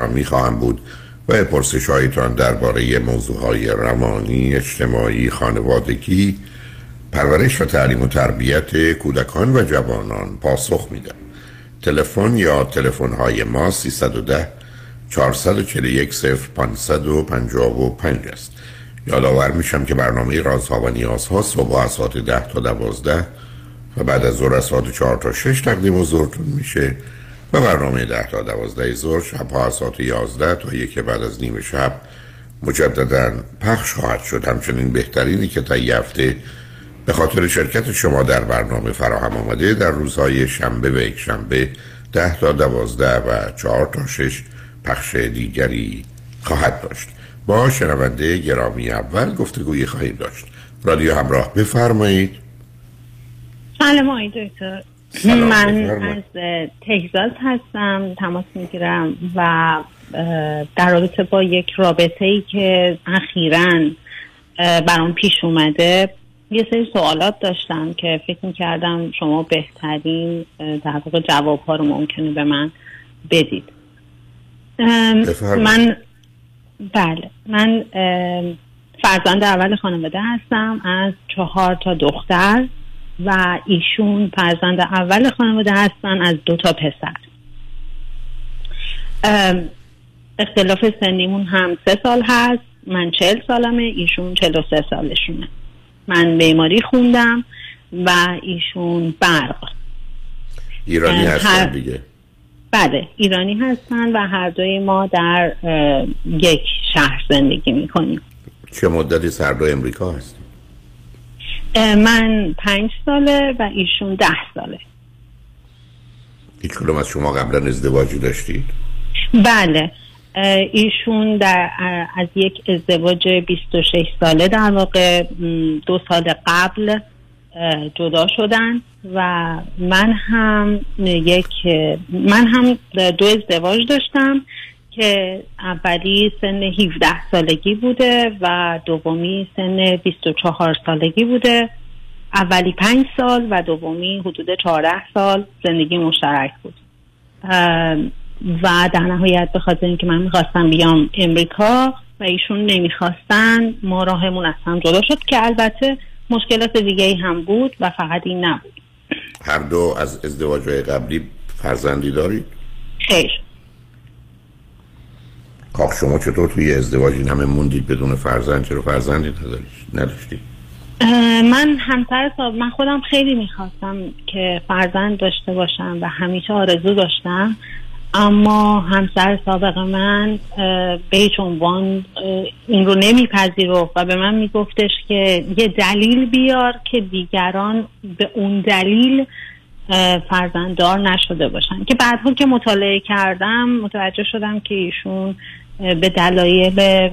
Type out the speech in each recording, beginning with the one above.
گرامی خواهم بود و پرسش هایتان درباره موضوع های روانی، اجتماعی، خانوادگی، پرورش و تعلیم و تربیت کودکان و جوانان پاسخ میدم. تلفن یا تلفن های ما 310 441 0555 است. یادآور میشم که برنامه رازها و نیازها صبح از ساعت 10 تا 12 و بعد از ظهر از ساعت 4 تا 6 تقدیم حضورتون میشه و برنامه 10 تا 12 ظهر شب ها ساعت 11 تا یک بعد از نیم شب مجددا پخش خواهد شد. همچنین بهترینی که تا هفته به خاطر شرکت شما در برنامه فراهم آمده در روزهای شنبه و یک شنبه 10 تا 12 و 4 تا 6 پخش دیگری خواهد داشت. با شنونده گرامی اول گفتگویی خواهیم داشت. رادیو همراه بفرمایید. سلام آقای دکتر. من از تگزاس هستم تماس می‌گیرم و در رابطه با یک رابطه ای که اخیرا برام پیش اومده یه سری سوالات داشتم که فکر می‌کردم شما بهترین در واقع جواب ها رو ممکنه به من بدید. من بله من فرزند اول خانواده هستم از چهار تا دختر. و ایشون فرزند اول خانواده هستن از دو تا پسر. اختلاف سنیمون هم سه سال هست. من چل سالمه ایشون چل و سه سالشونه. من معماری خوندم و ایشون برق. ایرانی هستن دیگه. بله ایرانی هستن و هر دوی ما در یک شهر زندگی می‌کنیم. چه مدتی سر امریکا هست؟ من پنج ساله و ایشون ده ساله. هیچ کدوم از شما قبلا ازدواجی داشتید؟ بله. ایشون در از یک ازدواج 26 ساله در واقع دو سال قبل جدا شدن و من هم یک من هم دو ازدواج داشتم. که اولی سن 17 سالگی بوده و دومی سن 24 سالگی بوده. اولی 5 سال و دومی حدود 14 سال زندگی مشترک بود. و در نهایت به خاطر اینکه من می‌خواستم بیام امریکا و ایشون نمی‌خواستن ما راهمون از هم جدا شد که البته مشکلات دیگه هم بود و فقط این نبود. هر دو از ازدواج قبلی فرزندی دارید؟ خیر. کاخ شما چطور توی ازدواج این همه موندید بدون فرزند؟ چرا فرزندی نداشتید؟ من همسر صاحب من خودم خیلی می‌خواستم که فرزند داشته باشم و همیشه آرزو داشتم. اما همسر سابق من به هیچ عنوان این رو نمیپذیرفت و به من میگفتش که یه دلیل بیار که دیگران به اون دلیل فرزنددار نشده باشن. که بعدها که مطالعه کردم متوجه شدم که ایشون به دلایل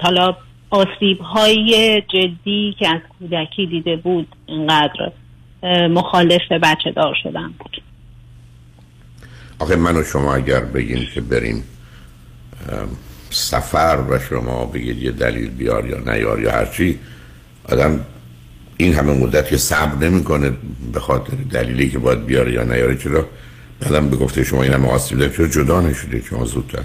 حالا آسیب های جدی که از کودکی دیده بود اینقدر مخالف بچه دار شدن بود. آخه من و شما اگر بگیم که بریم سفر و شما بگید یه دلیل بیار یا نیار یا هرچی آدم این همه مدت که صبر نمی‌کنه به خاطر دلیلی که باید بیاره یا نیاره چرا؟ بعدم به گفته شما این همه آسیب چرا جدا نشده شما زودتر؟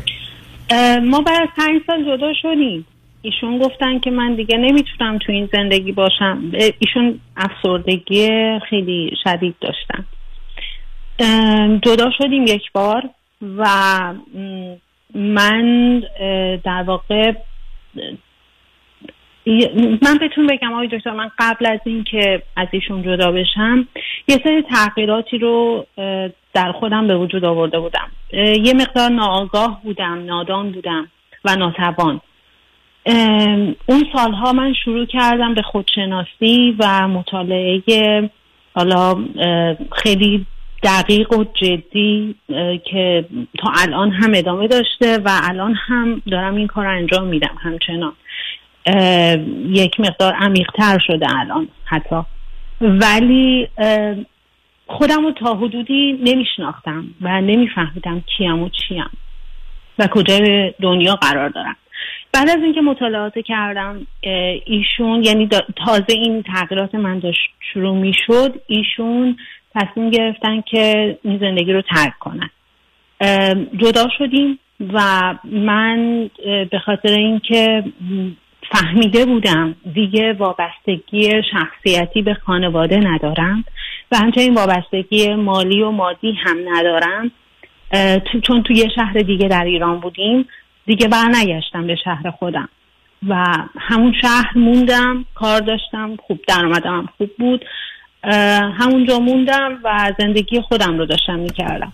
ما بعد از پنج سال جدا شدیم. ایشون گفتن که من دیگه نمی‌تونم تو این زندگی باشم. ایشون افسردگی خیلی شدید داشتن. جدا شدیم یک بار و من در واقع من بهتون بگم آقای دکتر من قبل از اینکه از ایشون جدا بشم یه سری تغییراتی رو در خودم به وجود آورده بودم. یه مقدار ناآگاه بودم نادان بودم و ناتوان. اون سالها من شروع کردم به خودشناسی و مطالعه حالا خیلی دقیق و جدی که تا الان هم ادامه داشته و الان هم دارم این کار انجام میدم همچنان. یک مقدار عمیقتر شده الان حتی. ولی خودم رو تا حدودی نمیشناختم و نمیفهمیدم کیم و چیم و کجای دنیا قرار دارم. بعد از اینکه مطالعات کردم ایشون یعنی تازه این تغییرات من داشت شروع می‌شد ایشون تصمیم گرفتن که این زندگی رو ترک کنن. جدا شدیم و من به خاطر اینکه فهمیده بودم. دیگه وابستگی شخصیتی به خانواده ندارم و همچنین وابستگی مالی و مادی هم ندارم. چون توی یه شهر دیگه در ایران بودیم دیگه برنگشتم به شهر خودم. و همون شهر موندم کار داشتم خوب درآمدم خوب بود. همونجا موندم و زندگی خودم رو داشتم می‌کردم.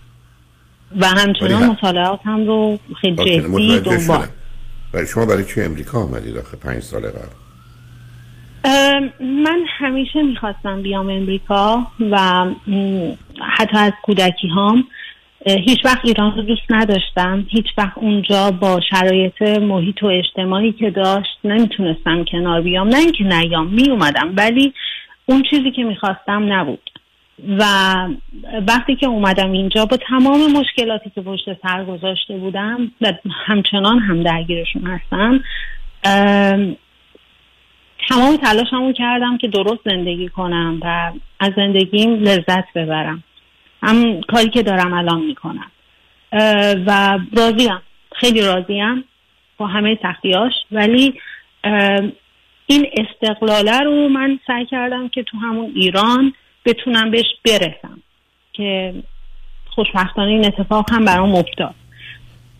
و همچنان مطالعاتم رو خیلی جدی دنبال ولی شما برای چه امریکا آمدید آخه پنج سال قبل؟ من همیشه می‌خواستم بیام امریکا و حتی از کودکی هام هیچ وقت ایران رو دوست نداشتم. هیچ وقت اونجا با شرایط محیط و اجتماعی که داشت نمی‌تونستم کنار بیام. نه اینکه نیام میومدم ولی اون چیزی که می‌خواستم نبود. و وقتی که اومدم اینجا با تمام مشکلاتی که پشت سر گذاشته بودم و همچنان هم درگیرشون هستم تمام تلاشمو کردم که درست زندگی کنم و از زندگیم لذت ببرم. هم کاری که دارم الان می‌کنم. و راضیم. خیلی راضیم با همه تختیاش ولی این استقلاله رو من سعی کردم که تو همون ایران بتونم بهش برسم. که خوشبختانه این اتفاق هم برام افتاد.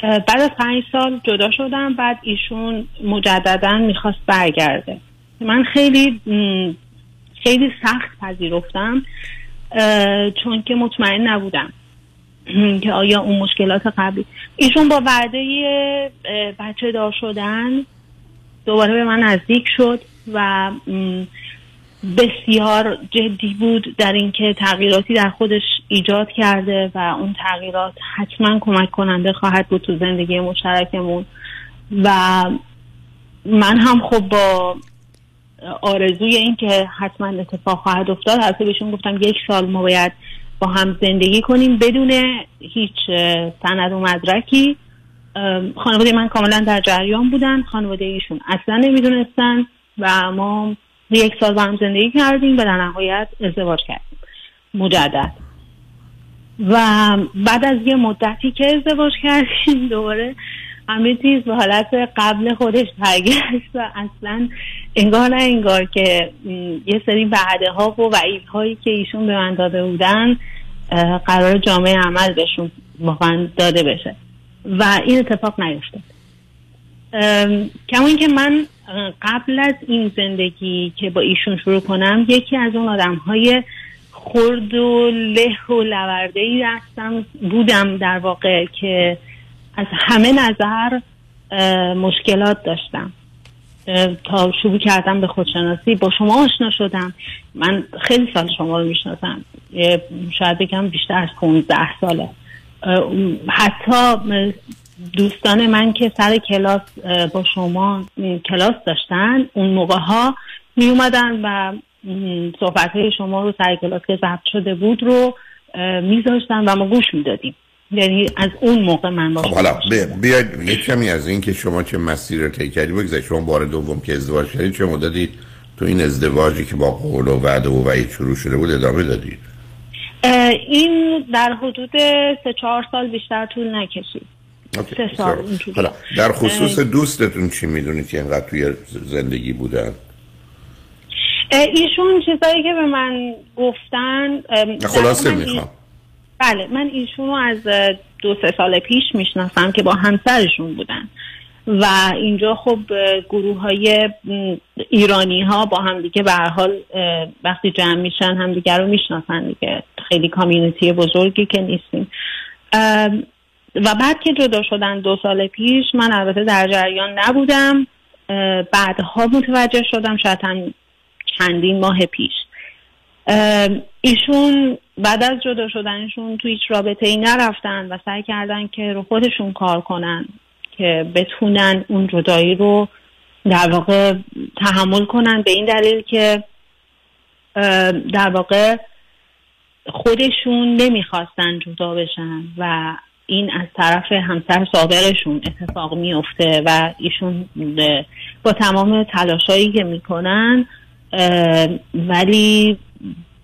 بعد از پنج سال جدا شدم بعد ایشون مجددا می‌خواست برگرده. من خیلی خیلی سخت پذیرفتم چون که مطمئن نبودم که آیا اون مشکلات قبلی. ایشون با وعده بچه دار شدن دوباره به من نزدیک شد و بسیار جدی بود در اینکه تغییراتی در خودش ایجاد کرده و اون تغییرات حتما کمک کننده خواهد بود تو زندگی مشترکمون. و من هم خب با آرزوی این که حتما اتفاق خواهد افتاد از بهشون گفتم یک سال ما باید با هم زندگی کنیم بدون هیچ سند و مدرکی. خانواده من کاملا در جریان بودن خانواده ایشون اصلا نمی‌دونستن و ما یک سال با هم زندگی کردیم و در نهایت ازدواج کردیم. مجدد. و بعد از یه مدتی که ازدواج کردیم دوباره همه چیز به حالت قبل خودش برگشت و اصلا انگار نه انگار که یه سری وعده ها و وعید هایی که ایشون به من داده بودن قرار جامعه عمل بهشون واقعا داده بشه. و این اتفاق نیفتاد. کما اینکه من قبل از این زندگی که با ایشون شروع کنم یکی از اون آدم های خرد و له و لورده ای هستم بودم در واقع که از همه نظر مشکلات داشتم. تا شروع کردم به خودشناسی با شما آشنا شدم. من خیلی سال شما رو می‌شناسم. شاید بگم بیشتر از 15 ساله. حتی دوستان من که سر کلاس با شما کلاس داشتن اون موقع ها می اومدن و صحبت های شما رو سر کلاس که ضبط شده بود رو میذاشتن و ما گوش می‌دادیم. یعنی از اون موقع من با خب حالا بیاید یک کمی از این که شما چه مسیر رو طی کردی بگذارید. شما بار دوم که ازدواج کردید چه مدتی تو این ازدواجی که با قول و وعده و وعید شروع شده بود ادامه دادید؟ این در حدود سه چهار سال بیشتر طول نکشید. سه سال حالا در خصوص دوستتون چی می‌دونید که اینقدر توی زندگی بودن؟ ایشون چیزایی که به من گفتن خلاصه می‌خوام. بله من ایشون رو از دو سه سال پیش می‌شناسم که با همسرشون بودن. و اینجا خب گروه های ایرانی ها با هم دیگه به حال وقتی جمع میشن هم دیگه رو می‌شناسن دیگه. خیلی کامیونیتی بزرگی که نیستیم. و بعد که جدا شدن دو سال پیش من البته در جریان نبودم. بعدها متوجه شدم شاید هم چندین ماه پیش. ایشون بعد از جدا شدنشون تو هیچ رابطه ای نرفتن و سعی کردن که رو خودشون کار کنن که بتونن اون جدایی رو در واقع تحمل کنن به این دلیل که در واقع خودشون نمی‌خواستن جدا بشن و این از طرف همسر سابقشون اتفاق میفته و ایشون با تمام تلاشایی که می‌کنن ولی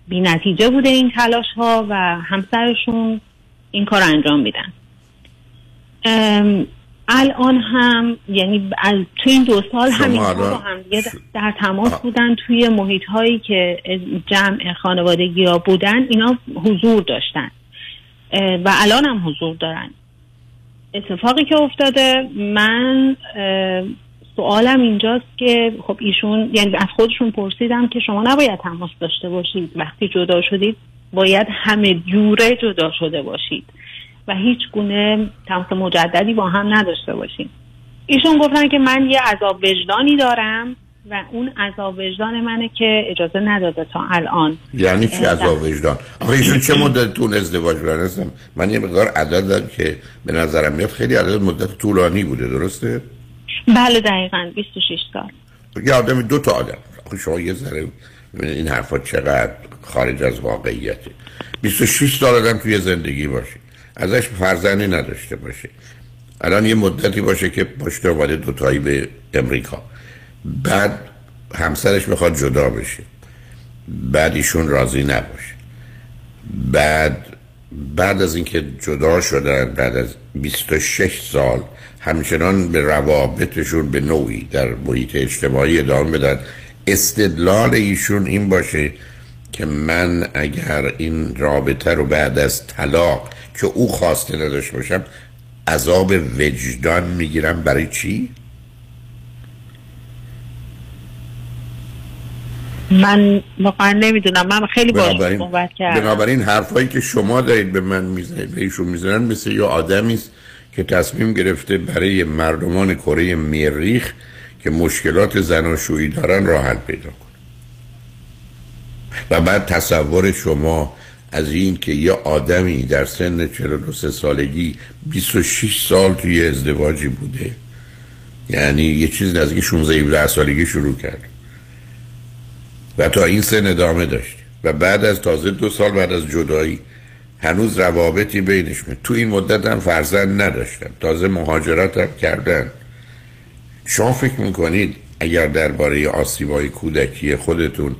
بی نتیجه بوده این تلاش ها و همسرشون این کار انجام میدن. الان هم یعنی تو این دو سال هم با هم در تماس بودن توی محیط هایی که جمع خانوادگی ها بودن اینا حضور داشتن. و الان هم حضور دارن. اتفاقی که افتاده من سوالم اینجاست که خب ایشون یعنی از خودشون پرسیدم که شما نباید تماس داشته باشید. وقتی جدا شدید باید همه جوره جدا شده باشید. و هیچ گونه تماس مجددی با هم نداشته باشیم ایشون گفتن که من یه عذاب وجدانی دارم. و اون عذاب وجدان منه که اجازه نداده تا الان. یعنی چی عذاب وجدان آخه ایشون چه مدت تون ازدواج هستم من یه مقدار عدد دارم که به نظرم میاد خیلی عدد مدت طولانی بوده درسته؟ بله دقیقا 26 سال. یه آدم دو تا آدم. شما یه ذره این حرفا چقدر خارج از واقعیته 26 سال آدم توی زندگی باشه. ازش فرزندی نداشته باشه. الان یه مدتی باشه که پشت آمده دوتایی به امریکا. بعد همسرش می‌خواد جدا بشه. بعد ایشون راضی نباشه. بعد بعد از اینکه جدا شدن بعد از 26 سال همچنان به روابطشون به نوعی در محیط اجتماعی ادامه بدن. استدلال ایشون این باشه که من اگر این رابطه رو بعد از طلاق که او خواسته نداشته باشم عذاب وجدان می‌گیرم برای چی؟ من واقعا نمی‌دونم. من خیلی باش صحبت کردم. بنابراین حرفایی که شما دارید به من می‌زنید به ایشون می‌زنن مثل یه آدمی است که تصمیم گرفته برای مردمان کره مریخ که مشکلات زناشویی دارن راه حل پیدا کنه. و بعد تصور شما از این که یه آدمی در سن 42 سالگی 26 سال توی ازدواجی بوده یعنی یه چیز نزدیک 16 17 سالگی شروع کرد. و تا این سن ادامه داشت و بعد از تازه دو سال بعد از جدایی هنوز روابطی بینش می تو این مدت هم فرزند نداشتن. تازه مهاجرت هم کردن. شما فکر می‌کنید اگر درباره آسیبای کودکی خودتون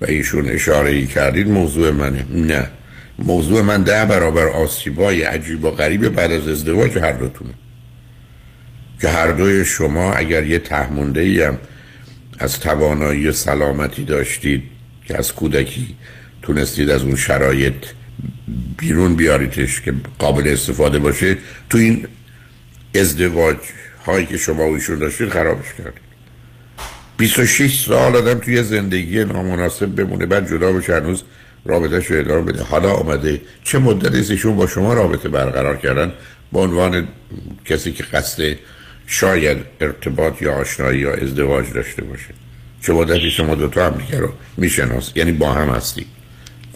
و ایشون اشاره ای کردید موضوع منه نه. موضوع من ده برابر آسیبای عجیب و غریب بعد از ازدواج هر دوتونه. که هر دوی شما اگر یه تحمونده ای هم از توانایی سلامتی داشتید که از کودکی تونستید از اون شرایط بیرون بیاریدش که قابل استفاده باشه تو این ازدواج هایی که شما و ایشون داشتید خرابش کردید. 26 سال آدم توی زندگی نامناسب بمونه بعد جدا بشه هنوز رابطه ادامه بده. حالا آمده. چه مدت ایشون با شما رابطه برقرار کردن؟ به عنوان کسی که قصد شاید ارتباط یا آشنایی یا ازدواج داشته باشه. چه مدتی شما دوتا هم دیگه رو میشناس یعنی با هم هستی.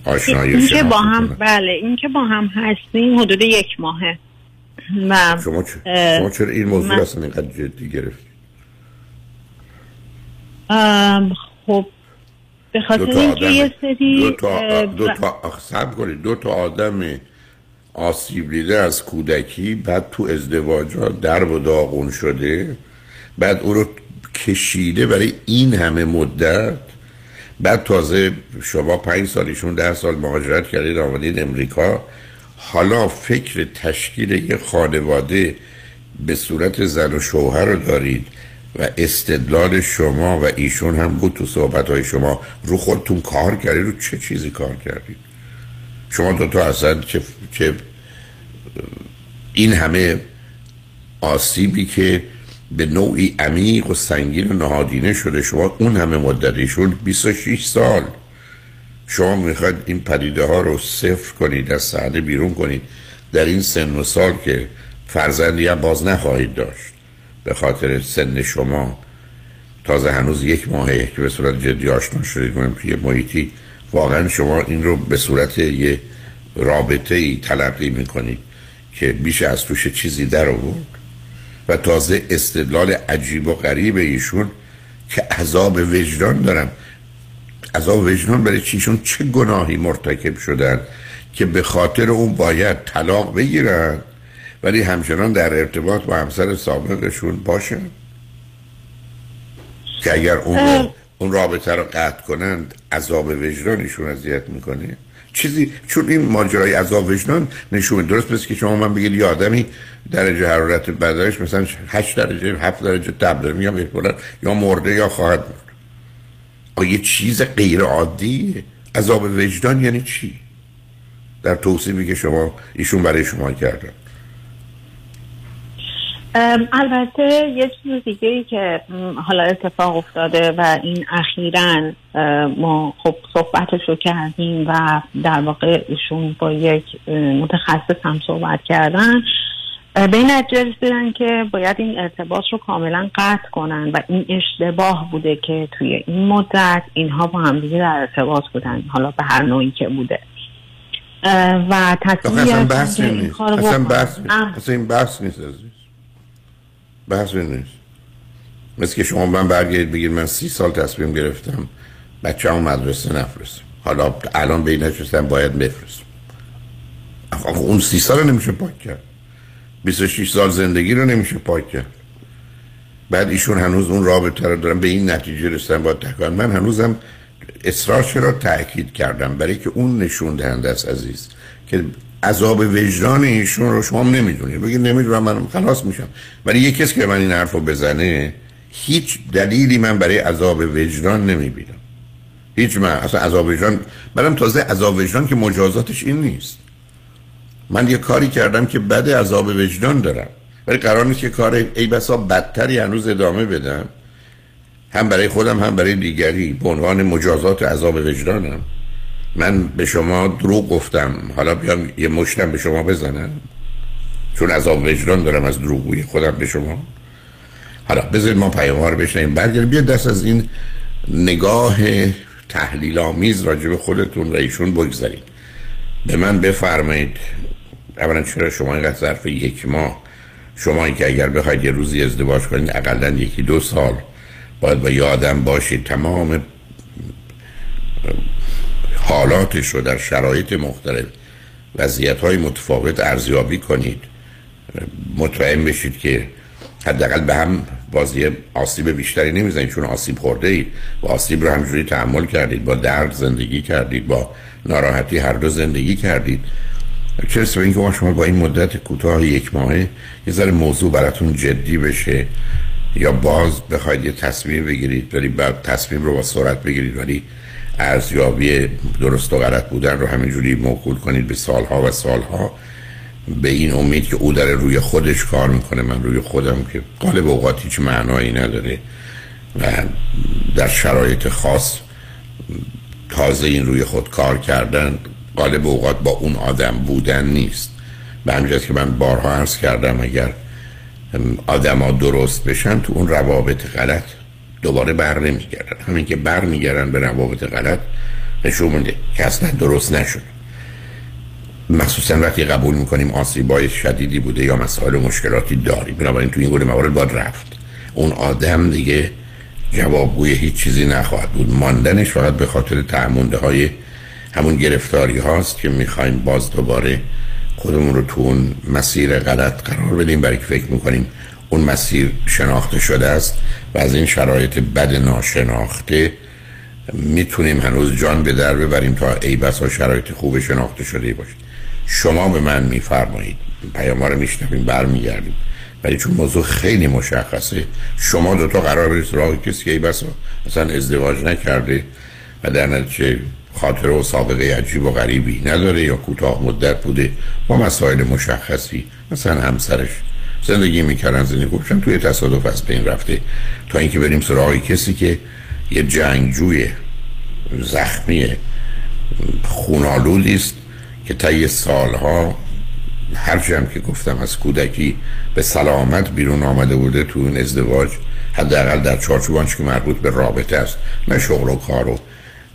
آشنایی این که با هم بله این که با هم هستیم حدود یک ماهه. و شما, شما چرا این موضوع من... اصلا اینقدر جدی گرفتی؟ خب به خاطر اینکه یه سری دو تا, دو تا, دو تا آدم آسیب دیده از کودکی بعد تو ازدواج ها درب و داغون شده بعد او رو کشیده برای این همه مدت. بعد تازه شما پنج سالشون ده سال مهاجرت کردید آمدید امریکا. حالا فکر تشکیل یه خانواده به صورت زن و شوهر رو دارید و استدلال شما و ایشون هم بود تو صحبت های شما رو خودتون کار کردید رو چه چیزی کار کردید؟ شما دوتا اصلا چه, چه این همه آسیبی که به نوعی عمیق و سنگین و نهادینه شده شما اون همه مدتشون 26 سال. شما می‌خواید این پدیده ها رو صفر کنید از سعده بیرون کنید. در این سن و سال که فرزندی هم باز نخواهید داشت. به خاطر سن شما. تازه هنوز یک ماهه که به صورت جدی آشنا شدید. کنیم توی محیطی واقعا شما این رو به صورت یه رابطه ای تلقی می‌کنید. که بیش از توش چیزی در آورد و تازه استدلال عجیب و غریب ایشون که عذاب وجدان دارم عذاب وجدان برای چیشون چه گناهی مرتکب شدن که به خاطر اون باید طلاق بگیرن ولی همچنان در ارتباط با همسر سابقشون باشن؟ که اگر اون اون رابطه رو قطع کنند عذاب وجدانشون اذیت می‌کنه؟ چیزی چون این ماجرای عذاب وجدان نشون درست مثل که شما من بگید یه آدمی درجه حرارت بدنش مثلا 8 درجه 7 درجه تب داره میگم یا مرده یا خواهد مرد. آیا چیز غیر عادی عذاب وجدان یعنی چی؟ در توصیفی که شما ایشون برای شما کردن. البته یه چیز دیگه ای که حالا اتفاق افتاده و این اخیرا ما خب صحبتش رو کردیم و در واقع ایشون با یک متخصص هم صحبت کردن. به این نتیجه رسیدن که باید این ارتباط رو کاملا قطع کنن و این اشتباه بوده که توی این مدت اینها با هم دیگه در ارتباط بودن حالا به هر نوعی که بوده. و تصمیم اصلا بحث نیست. اصلا این بحث نیست بحث نیست. مثل که شما من برگردید بگید من سی سال تصمیم گرفتم بچه هم مدرسه نفرستم. حالا الان به این نشستم باید بفرستم. اون سی سال نمیشه پاک کرد. 26 سال زندگی رو نمیشه پاک کرد. بعد ایشون هنوز اون رابطه رو دارم به این نتیجه رسیدن با تکان من هنوزم اصرار چرا تاکید کردم. برای که اون نشون دهنده است عزیز که عذاب وجدان ایشون رو شما نمی‌دونید بگید نمی‌دونم من خلاص میشم. ولی یه کسی که من این حرف رو بزنه هیچ دلیلی من برای عذاب وجدان نمی‌بینم. هیچ من اصلا عذاب وجدان برم تازه عذاب وجدان که مجازاتش این نیست. من یه کاری کردم که بد عذاب وجدان دارم. ولی قرار نیست که کار ای بسا بدتری هنوز ادامه بدم. هم برای خودم هم برای دیگری. به عنوان مجازات عذاب وجدانم. من به شما دروغ گفتم. حالا بیام یه مشتم به شما بزنم چون عذاب وجدان دارم از دروغگوی خودم به شما. حالا بذارید ما پیام رو بشنیم برگرد بیا دست از این نگاه تحلیل آمیز راجع به خودتون و ایشون بگذارید به من بفرمایید. اولا چرا شما اینقدر ظرف یک ماه؟ شما که اگر بخواید یه روزی ازدواج کنید اقلا یکی دو سال. باید با یادم باشید. تمام حالاتش رو در شرایط مختلف وضعیت های متفاوت ارزیابی کنید. مطمئن بشید که حداقل به هم بازی آسیب بیشتری نمی‌زنید چون آسیب خورده اید و آسیب رو همجوری تحمل کردید با درد زندگی کردید با ناراحتی هر دو زندگی کردید. چه به اینکه ما شما با این مدت کوتاه یک ماهه یه ذره موضوع براتون جدی بشه یا باز بخواید یه تصمیم بگیرید ولی بعد تصمیم رو با سرعت بگیرید ولی ارزیابی درست و غلط بودن رو همینجوری موکول کنید به سالها و سالها. به این امید که او داره روی خودش کار می‌کنه. من روی خودم که قالب اوقات هیچ معنایی نداره و در شرایط خاص تازه این روی خود کار کردن قالب اوقات با اون آدم بودن نیست. به همینجاست که من بارها عرض کردم اگر آدما درست بشن تو اون روابط غلط دوباره بر نمیگردن. همین که بر میگردن به روابط غلط نشون میده که اصلا درست نشد. مخصوصا وقتی قبول می‌کنیم آسیبای شدیدی بوده یا مسائل و مشکلاتی داریم. بنابراین تو این گونه موارد باید رفت. اون آدم دیگه جوابگوی هیچ چیزی نخواهد بود. ماندنش فقط به خاطر تعمونده های همون گرفتاری هاست که می‌خوایم باز دوباره خودمون رو تو اون مسیر غلط قرار بدیم. برای که فکر می‌کنیم اون مسیر شناخته شده است و از این شرایط بد ناشناخته می‌تونیم هنوز جان به در ببریم تا ای بسا شرایط خوب شناخته شده باشید شما به من میفرمایید. پیام رو میشنویم برمیگردیم. ولی چون موضوع خیلی مشخصه شما دوتا قرار برید سراغ کسی که ای بسا. اصلا ازدواج نکرده و در نتیجه خاطره و سابقه عجیب و غریبی نداره یا کوتاه مدت بوده. با مسائل مشخصی مثلا همسرش زندگی می‌کردن زندگی گفتم توی تصادف از بین رفته. تا اینکه بریم سراغ کسی که یه جنگجوی زخمی خونالودی است که طی سالها هر هم که گفتم از کودکی به سلامت بیرون آمده بوده تو این ازدواج حداقل در چارچوبانش که مربوط به رابطه است نه شغل و کار و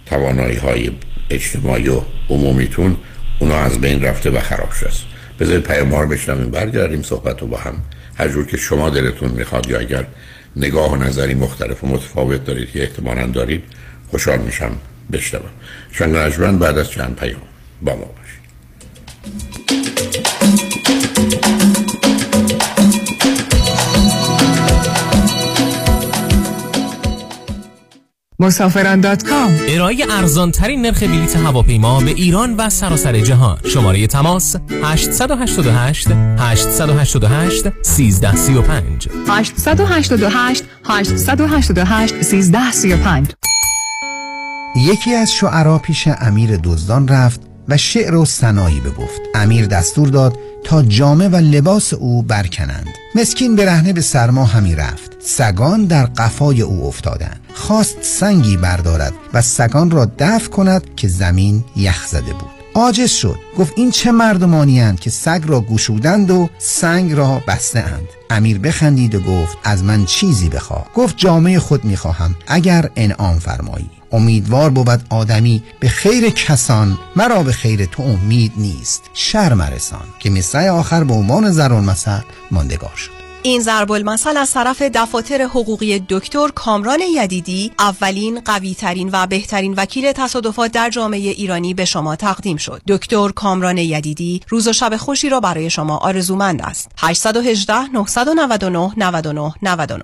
توانایی های اجتماعی و عمومیتون اونا از بین رفته و خراب شده بذارید پیام ها رو بشنویم. برگردیم صحبت رو با هم. هر جور که شما دلتون می‌خواد یا اگر نگاه و نظری مختلف و متفاوت دارید که احتمالا دارید خوشحال میشم بشنوم. شنگ بعد از چند پیام با ما باشید. مسافران دات کام. ارائه ارزان ترین نرخ بلیت هواپیما به ایران و سراسر جهان. شماره تماس 888 888 1335 888 888 1335 یکی از شعرا پیش امیر دزدان رفت و شعر و سنایی بگفت. امیر دستور داد تا جامه و لباس او برکنند. مسکین برهنه به سرما همی رفت. سگان در قفای او افتادند. خواست سنگی بردارد و سگان را دفع کند که زمین یخ زده بود. عاجز شد. گفت این چه مردمانی که سگ را گشودند و سنگ را بسته اند امیر بخندید و گفت از من چیزی بخواه. گفت جامعه خود می‌خواهم اگر انعام فرمایی. امیدوار بود آدمی به خیر کسان مرا به خیر تو امید نیست. شرم رسان که مصرع آخر به عنوان زرون مثل ماندگار شد. این ضرب المثل از طرف دفاتر حقوقی دکتر کامران یدیدی اولین قویترین و بهترین وکیل تصادفات در جامعه ایرانی به شما تقدیم شد. دکتر کامران یدیدی روز و شب خوشی را برای شما آرزومند است. 818 999 99 99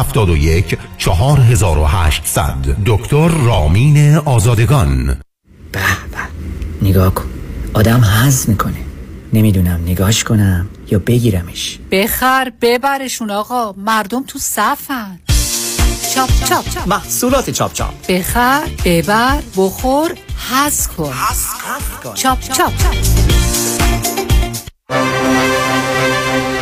4800 دکتر رامین آزادگان. به به نگاه کن. آدم حز می‌کنه. نمی‌دونم نگاش کنم یا بگیرمش. بخر ببرشون آقا. مردم تو صفن. چاپ چاپ محصولات چاپ چاپ. بخر ببر بخور حز کن. چاپ چاپ.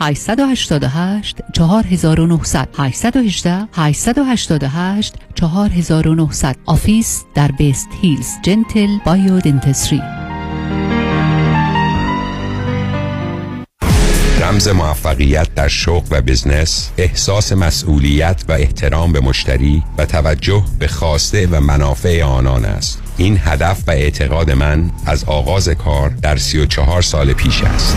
888 4900 818 888 4900 office در West Hills Gentle Biodentistry رمز موفقیت در شغل و business احساس مسئولیت و احترام به مشتری و توجه به خواسته و منافع آنان است. این هدف و اعتقاد من از آغاز کار در 34 سال پیش است.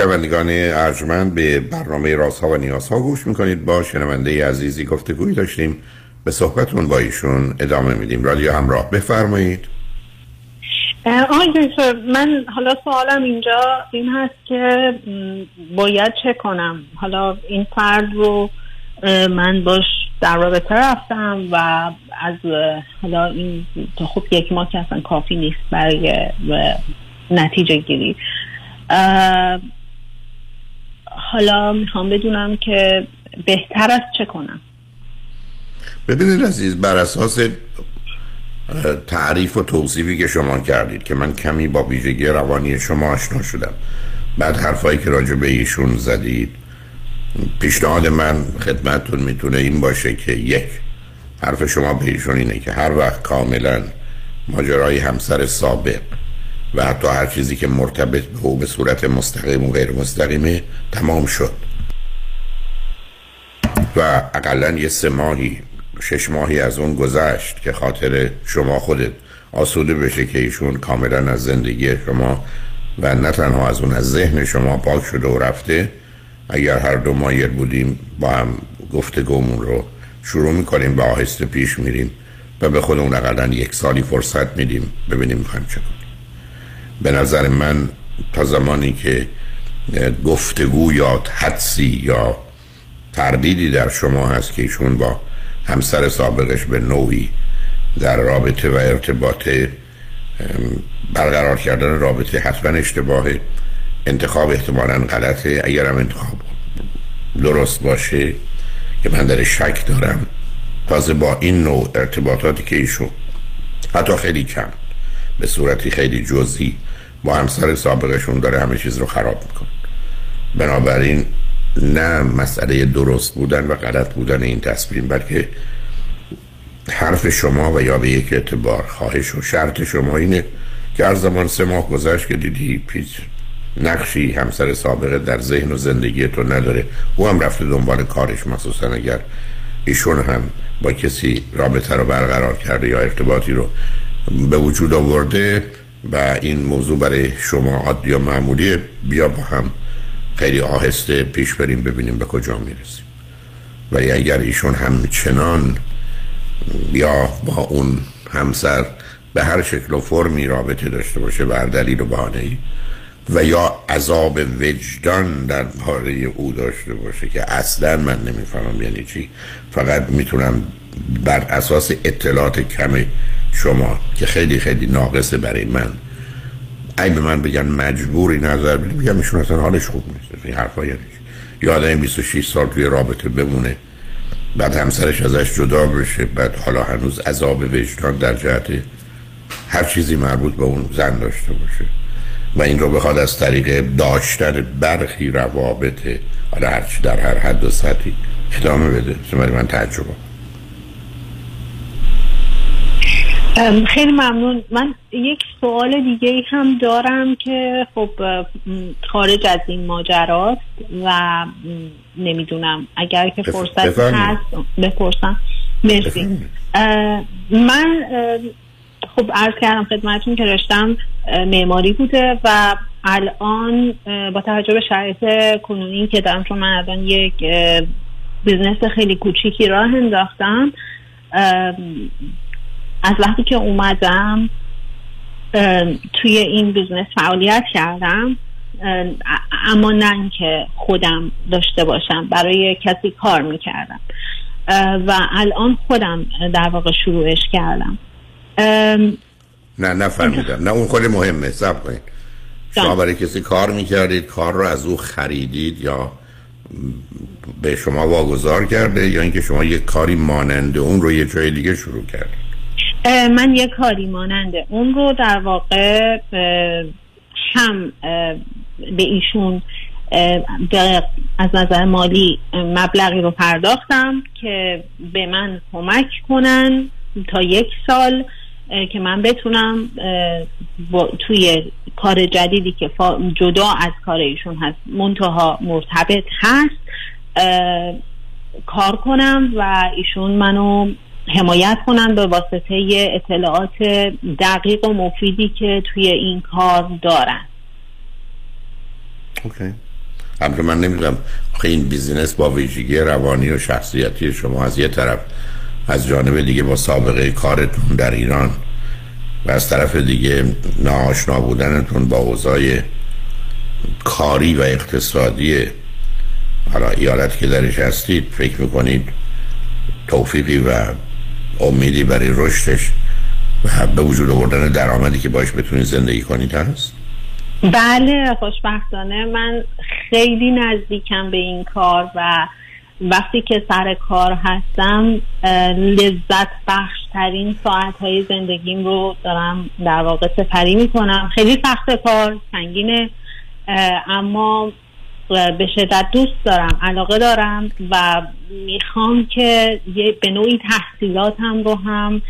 شنوندگان ارجمند به برنامه رازها و نیازها گوش می‌کنید. با شنونده عزیزی گفتگوی داشتیم. به صحبتون با ایشون ادامه میدیم. رادیو همراه بفرمایید. آقای من حالا سوالم اینجا این هست که باید چه کنم؟ حالا این فرد رو من باش در رابطه رفتم و از حالا این خوب یک ماه که اصلا کافی نیست برای نتیجه گیری. حالا می‌خوام بدونم که بهتر است چه کنم. ببینید عزیز بر اساس تعریف و توصیفی که شما کردید که من کمی با ویژگی روانی شما آشنا شدم بعد حرفایی که راجع به ایشون زدید پیشنهاد من خدمتتون می‌تونه این باشه که یک حرف شما به ایشون اینه که هر وقت کاملا ماجرای همسر سابق و حتی هر چیزی که مرتبط به او به صورت مستقیم و غیر مستقیمه تمام شد. و اقلا یه سه ماهی شش ماهی از اون گذشت که خاطر شما خودت آسوده بشه که ایشون کاملا از زندگی شما و نه تنها از اون از ذهن شما پاک شده و رفته. اگر هر دو مایل بودیم با هم گفتگومون رو شروع می‌کنیم به آهسته پیش میریم و به خودمون اقلا یک سالی فرصت میدیم ببینیم می‌خوایم چه به نظر من تا زمانی که گفتگو یا حدسی یا تردیدی در شما هست که ایشون با همسر سابقش به نوعی در رابطه و ارتباط برقرار کردن رابطه حتما اشتباه انتخاب احتمالا غلطه. اگرم انتخاب درست باشه که من در شک دارم تازه با این نوع ارتباطاتی که ایشون حتی خیلی کم به صورتی خیلی جزئی با همسر سابقشون داره همه چیز رو خراب میکن بنابراین نه مسئله درست بودن و غلط بودن این تصمیم بلکه حرف شما و یا به یک اعتبار خواهش و شرط شما اینه که هر زمان سه ماه گذشت که دیدی پیچ نقشی همسر سابقه در ذهن و زندگی تو نداره. او هم رفته دنبال کارش مخصوصا اگر ایشون هم با کسی رابطه رو برقرار کرده یا ارتباطی رو به وجود آورده و این موضوع برای شما عادی یا معمولی بیا با هم خیلی آهسته پیش بریم ببینیم به کجا می‌رسیم. ولی اگر ایشون همچنان یا با اون همسر به هر شکل و فرمی رابطه داشته باشه بر دلیل و بهانه و یا عذاب وجدان در باره او داشته باشه که اصلا من نمی‌فهمم یعنی چی فقط می‌تونم بر اساس اطلاعات کم شما که خیلی خیلی ناقصه برای من. ای به من بگن مجبوری نظر بدیم میگم ایشون اصلا حالش خوب نیست. این حرفا یعنی یا آدم 26 سال توی رابطه بمونه بعد همسرش ازش جدا بشه بعد حالا هنوز عذاب وجدان در جهت هر چیزی مربوط به اون زن داشته باشه. و این رو بخواد از طریق داشتن برخی روابط حالا هرچی در هر حد و سطحی ادامه بده. من تجربه خیلی ممنون. من یک سوال دیگه ای هم دارم که خب خارج از این ماجراست و نمی‌دونم. اگر که فرصت هست بپرسم. مرسی. من خب عرض کردم خدمتون که رشتم معماری بوده و الان با توجه به شرایط کنونی که دارم چون من الان یک بیزنس خیلی کوچیکی راه انداختم از وقتی که اومدم توی این business فعالیت کردم اما نه که خودم داشته باشم برای کسی کار می‌کردم. و الان خودم در واقع شروعش کردم. نه نفهمیدم نه اون خیلی مهمه. صبر کنید. شما برای کسی کار می‌کردید کار رو از او خریدید یا به شما واگذار کرده یا اینکه شما یک کاری مانند اون رو یه جای دیگه شروع کردید؟ من یه کاری ماننده اون رو در واقع هم به ایشون از نظر مالی مبلغی رو پرداختم که به من کمک کنن تا یک سال که من بتونم توی کار جدیدی که جدا از کار ایشون هست منتها مرتبط هست کار کنم و ایشون منو حمایت کنن به واسطه اطلاعات دقیق و مفیدی که توی این کار دارن. OK. همچون من نمی‌دونم این business با ویژگی روانی و شخصیتی شما از یه طرف از جانب دیگه با سابقه کارتون در ایران و از طرف دیگه ناآشنا بودنتون با اوضاع کاری و اقتصادی حالا ایالت که درش هستید فکر می‌کنید توفیقی و امیدی برای رشدش و به وجود آوردن درآمدی که باش بتونید زندگی کنید هست بله خوشبختانه. من خیلی نزدیکم به این کار و وقتی که سر کار هستم لذت بخش ترین ساعت های زندگیم رو دارم در واقع سپری می‌کنم. خیلی سخت کار سنگینه. اما به شدت دوست دارم علاقه دارم و می‌خوام که یه به نوعی تحصیلاتم رو هم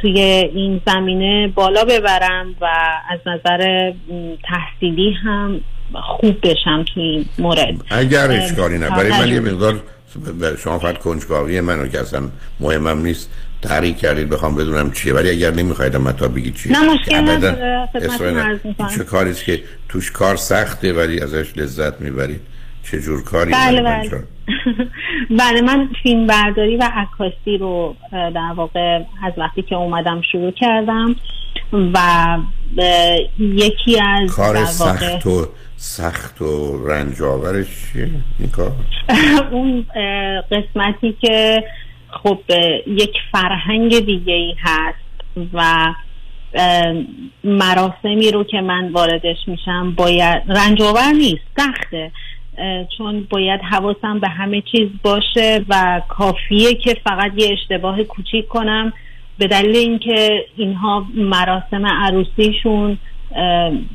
توی این زمینه بالا ببرم و از نظر تحصیلی هم خوب بشم توی این مورد. اگر اشکالی نه برای من یه مقدار شما فقط کنجکاوی منو که اصلا مهمم نیست. تحریک کردید بخوام بدونم چیه. ولی اگر نمی‌خواید من تا بگید چیه. نه مشکل چه کاریست که توش کار سخته ولی ازش لذت می‌برید؟ چه جور کاری؟ بله بله. بله من فیلم برداری و عکاسی رو در واقع از وقتی که اومدم شروع کردم و یکی از کار سخت و سخت و رنجاورش چیه؟ این کار؟ اون قسمتی که خب یک فرهنگ دیگه ای هست و مراسمی رو که من واردش میشم باید رنجاور نیست سخته چون باید حواسم به همه چیز باشه و کافیه که فقط یه اشتباه کوچیک کنم. به دلیل اینکه اینها مراسم عروسیشون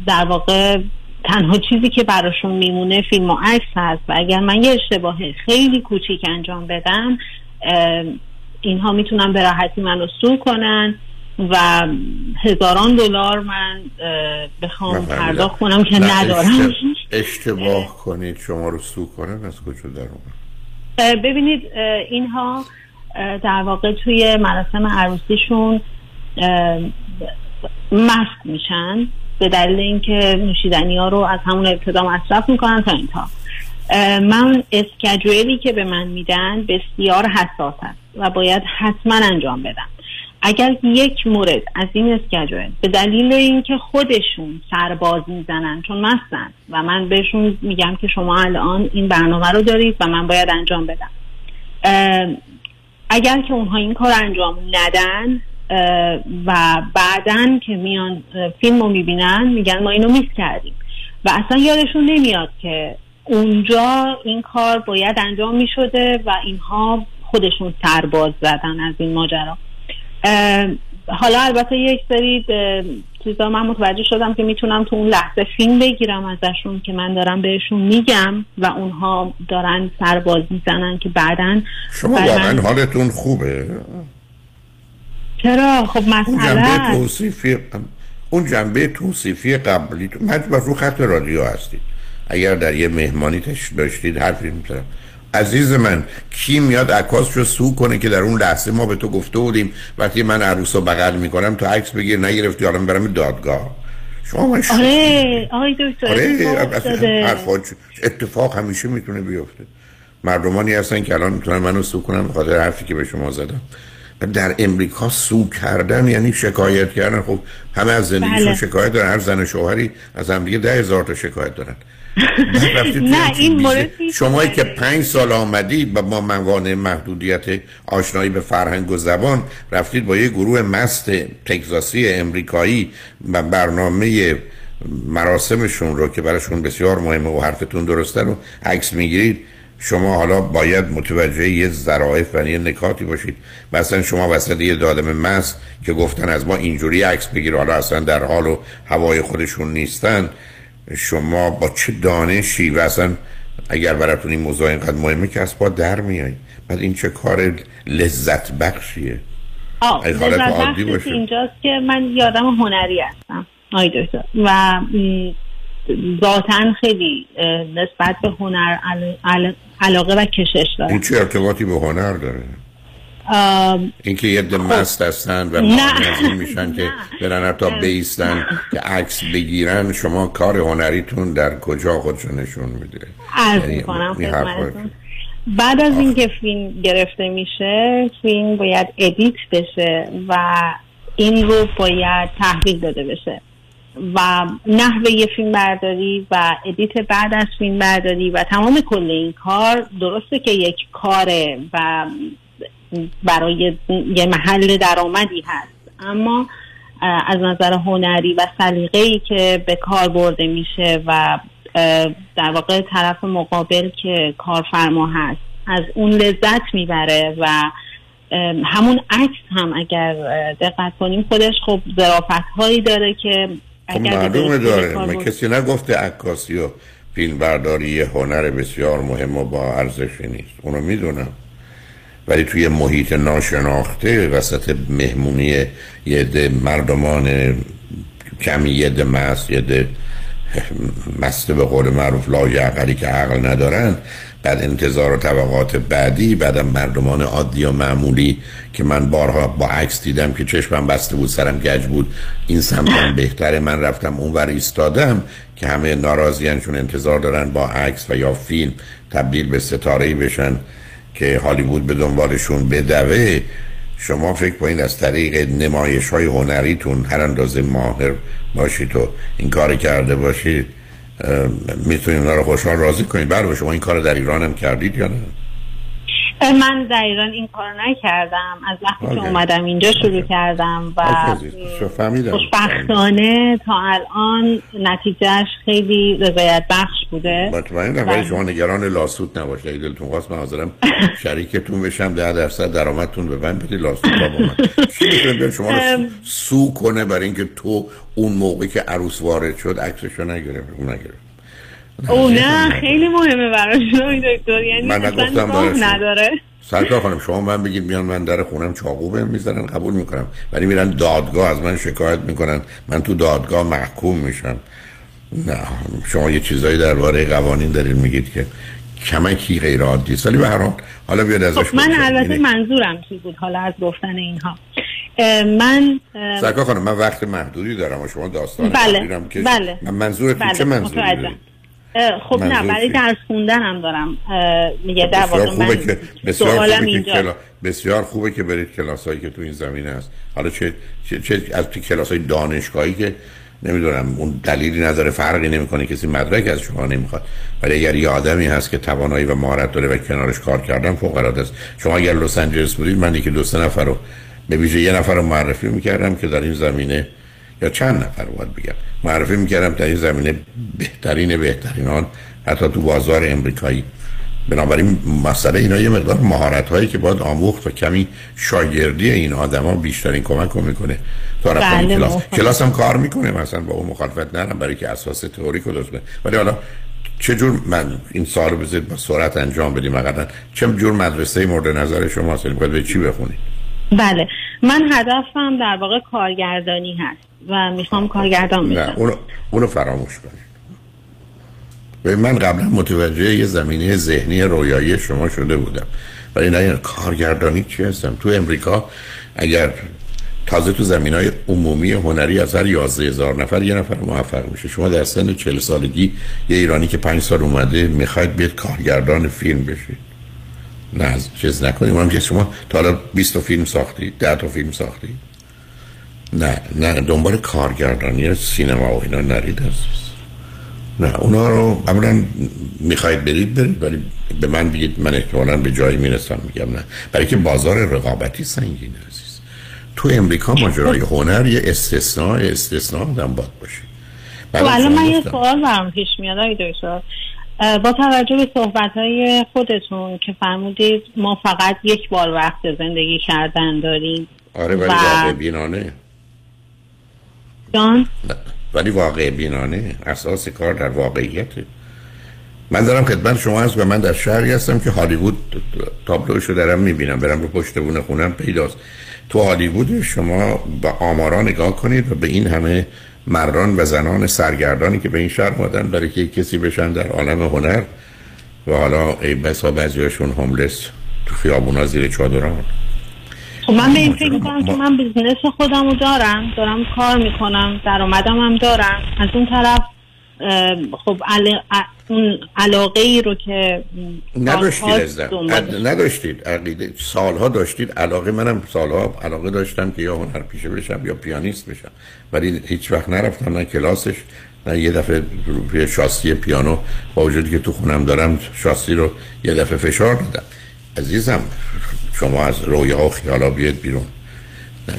در واقع تنها چیزی که براشون میمونه فیلم و عکس هست و اگر من یه اشتباه خیلی کوچیک انجام بدم اینها می‌تونن به راحتی منو سو کنن و هزاران دلار من بخوام پرداخت کنم که ندارم. اشتباه کنید شما رو سو کنن از کجا در ببینید اینها در واقع توی مراسم عروسیشون مست میشن به دلیل اینکه نوشیدنی ها رو از همون ابتدا مصرف می‌کنن تا اینتا من اسکجویلی که به من میدن بسیار حساس است و باید حتما انجام بدم. اگر یک مورد از این اسکجول به دلیل اینکه خودشون سرباز می‌زنن چون مستن و من بهشون میگم که شما الان این برنامه رو دارید و من باید انجام بدم. اگر که اونها این کار انجام ندن و بعدا که میان فیلم رو می‌بینن میگن ما اینو میس کردیم. و اصلا یادشون نمیاد که اونجا این کار باید انجام می‌شده و اینها خودشون سرباز زدن از این ماجرا. حالا البته یک سری چیزا من متوجه شدم که می‌تونم تو اون لحظه فیلم بگیرم ازشون که من دارم بهشون میگم و اونها دارن سرباز می‌زنن که بعدا شما واقعا حالتون خوبه؟ چرا؟ خب مثلا اون جنبه توصیفی اون جنبه توصیفی قبلی من رو خط رادیو هستید. اگر در یه مهمانی داشتید حرفی می‌تونم عزیز من کی میاد عکاس رو سو کنه که در اون لحظه ما به تو گفته بودیم وقتی من عروس رو بغل می‌کنم تو عکس بگیر نگرفتی حالا برم دادگاه. شما من آره آقای دکتر آره اتفاق همیشه می‌تونه بیفته. مردمانی هستن که الان می‌تونن منو سو کنن خاطر حرفی که به شما زدم. در امریکا سو کردن یعنی شکایت کردن. خب همه از زندگیشون بله. شکایت دارن. هر زن شوهری از هم دیگه ده هزار تا شکایت دارن. نه این مورد شمایی که پنج سال آمدید و با موانع محدودیت آشنایی به فرهنگ و زبان رفتید با یه گروه مست تگزاسی امریکایی و برنامه مراسمشون رو که براشون بسیار مهمه و حرفتون درسته رو عکس می‌گیرید. شما حالا باید متوجه یه ظرافت و یه نکاتی باشید مثلا شما وسط یه دادم مست که گفتن از ما اینجوری عکس بگیر. حالا اصلا در حال و هوای خودشون نیستن. شما با چه دانشی و اصلا اگر براتون این موضوع اینقدر مهمه که از با در میای؟ بعد این چه کار لذت بخشیه؟ آه لذت بخشی اینجاست که من یادم هنری هستم. آی دکتر. و ذاتا خیلی نسبت به هنر علاقه و کشش دارم. این چه ارتباطی به هنر داره؟ اینکه یه ده مست هستن و این میشن که برن تا بیستن که عکس بگیرن. شما کار هنریتون در کجا خودشو نشون میده؟ عرض یعنی می‌کنم. بعد از اینکه فیلم گرفته میشه فیلم باید ادیت بشه و این رو باید تحویل داده بشه. و نحوه یه فیلم برداری و ادیت بعد از فیلم برداری و تمام کل این کار درسته که یک کاره و برای یه محل درآمدی هست. اما از نظر هنری و سلیقه ای که به کار برده میشه و در واقع طرف مقابل که کارفرما هست از اون لذت می‌بره و همون عکس هم اگر دقت کنیم خودش خب ظرافت هایی داره که خب اگر به معلومه داره. من کسی نگفته عکاسی و فیلم برداری هنر بسیار مهم و با ارزشی نیست. اونو می‌دونم. ولی توی محیط ناشناخته وسط مهمونی یه مردمان کمی یه عده مست یه عده مست به قول معروف لایعقلی که عقل ندارن بعد انتظار و طبقات بعدی بعدم مردمان عادی و معمولی که من بارها با عکس دیدم که چشمم بسته بود سرم گج بود. این سمتم بهتره. من رفتم اونور ایستادم که همه ناراضیان چون انتظار دارن با عکس و یا فیلم تبدیل به ستاره بشن. که هالیوود به دنبالشون بدوه شما فکر کنید از طریق نمایش های هنریتون هر اندازه ماهر باشید و این کار کرده باشید می‌تونید اونا رو خوشحال راضی کنید. برای شما این کار در ایران هم کردید یا نه؟ من در ایران این کار نکردم. از وقتی که. اومدم اینجا شروع کردم و خوشبختانه تا الان نتیجهش خیلی رضایت بخش بوده. مطمئنم ولی شما نگران لاسوت نباشید. اگه دلتون خواست من حاضرم شریکتون بشم. ده درصد درآمدتون به من بدید. لاسوت با من چی شما رو. سو کنه برای اینکه تو اون موقع که عروس وارد شد عکسشو نگرفت اون نگرفت. او نه خیلی مهمه برای شما دکتر. یعنی من نگفتم. نداره. سرکار خانم شما من بگید میان من در خونم چاقو بهم می‌زنن قبول می‌کنم. ولی میرن دادگاه از من شکایت می‌کنن. من تو دادگاه محکوم میشم. نه شما یه چیزایی درباره قوانین دارین میگید که کمکی غیر عادی است. ولی به هر حال حالا بیاد ازش خب من. البته یعنی- منظورم چی بود حالا از گفتن اینها؟ من سرکار خانم من وقت محدودی دارم و شما داستان بله، بله. من منظورتون بله، چه منظوری خب نه برای؟ درس خوندنم دارم. اه، میگه در بسیار واقع خوبه من که بسیار خوبه که کلا... بسیار خوبه که برید کلاس هایی که تو این زمینه هست. حالا چه, چه, چه از تو کلاس های دانشگاهی که نمی‌دونم اون دلیلی نداره فرقی نمی‌کنه کسی مدرک از شما نمی‌خواد. ولی اگر یه آدمی هست که توانایی و مهارت داره و کنارش کار کردن فوق العاده است. شما اگر لس آنجلس بودید من یکی دو سه نفر رو به ویژه یه نفر رو معرفی می‌کردم که در این زمینه یا چند نفر باید بگم. معرفی می‌کردم در این زمینه بهترین بهترینان حتی تو بازار امریکایی. بنابراین مسئله اینا یه مقدار مهارت هایی که باید آموخت و کمی شاگردی این آدما بیشترین کمک رو می‌کنه. تا رفتن بله، کلاس. کلاس هم کار می‌کنه مثلا با اون مخالفت نرم برای که اساس تئوریک رو درست کنه ولی حالا چجور من این سال رو بذارید با سرعت انجام بدیم؟ اقلا چه جور مدرسه مورد نظر شما هست؟ باید به چی بخونید؟ بله. من هدفم در واقع کارگردانی هست و می‌خوام کارگردان بشم. اونو, اونو فراموش کنید. به من قبلا متوجه یه زمینه ذهنی رویایی شما شده بودم. ولی نه یعنی کارگردانی چی هستم تو امریکا اگر تازه تو زمین های عمومی هنری از هر 11 هزار نفر یه نفر موفق میشه. شما در سن 40 سالگی یه ایرانی که 5 سال اومده می‌خواید بیاد کارگردان فیلم بشید. نه چیز نکنیم. اونم که شما تا حالا 20 تا فیلم ساختید 10 تا فیلم ساختید نه نه دنبال کارگردانی سینما و اینا نرید عزیز نه اونا رو اولا می‌خواید برید برید ولی به من بگید من احتمالا به جایی می‌رسم میگم نه. برای که بازار رقابتی سنگینه عزیز. تو امریکا ماجرای هنر یه استثناء استثناء آدم باید باشه. خب بعد الان من یه. سوال برام پیش میاد آقای دکتر. با توجه به صحبت های خودتون که فرمودید ما فقط یک بار وقت زندگی کردن داریم. آره ولی و- واقع بینانه. جان؟ ولی واقع بینانه. اساس کار در واقعیته من دارم خدمت شما هست و من در شهری هستم که هالیوود تابلوشو دارم می‌بینم. برم رو پشت بونه خونم پیداست. تو هالیوود شما به آمارا نگاه کنید و به این همه مردان و زنان سرگردانی که به این شهر اومدن برای اینکه کسی بشن در عالم هنر و حالا ای بسا بعضیاشون homeless تو خیابونا زیر چادران. خب من به این فکر می‌کنم که من business خودم رو دارم دارم کار می‌کنم درآمدم هم دارم. از اون طرف خب اون علاقه ای رو که نداشتید نداشتید عقیده سالها داشتید. علاقه منم سالها علاقه داشتم که یا هنر پیشه بشم یا پیانیست بشم. ولی هیچ وقت نرفتم نه کلاسش نه یه دفعه روی شاسی پیانو با وجودی که تو خونم دارم شاسی رو یه دفعه فشار دادم. عزیزم شما از رویه ها و خیالا بیاد بیرون.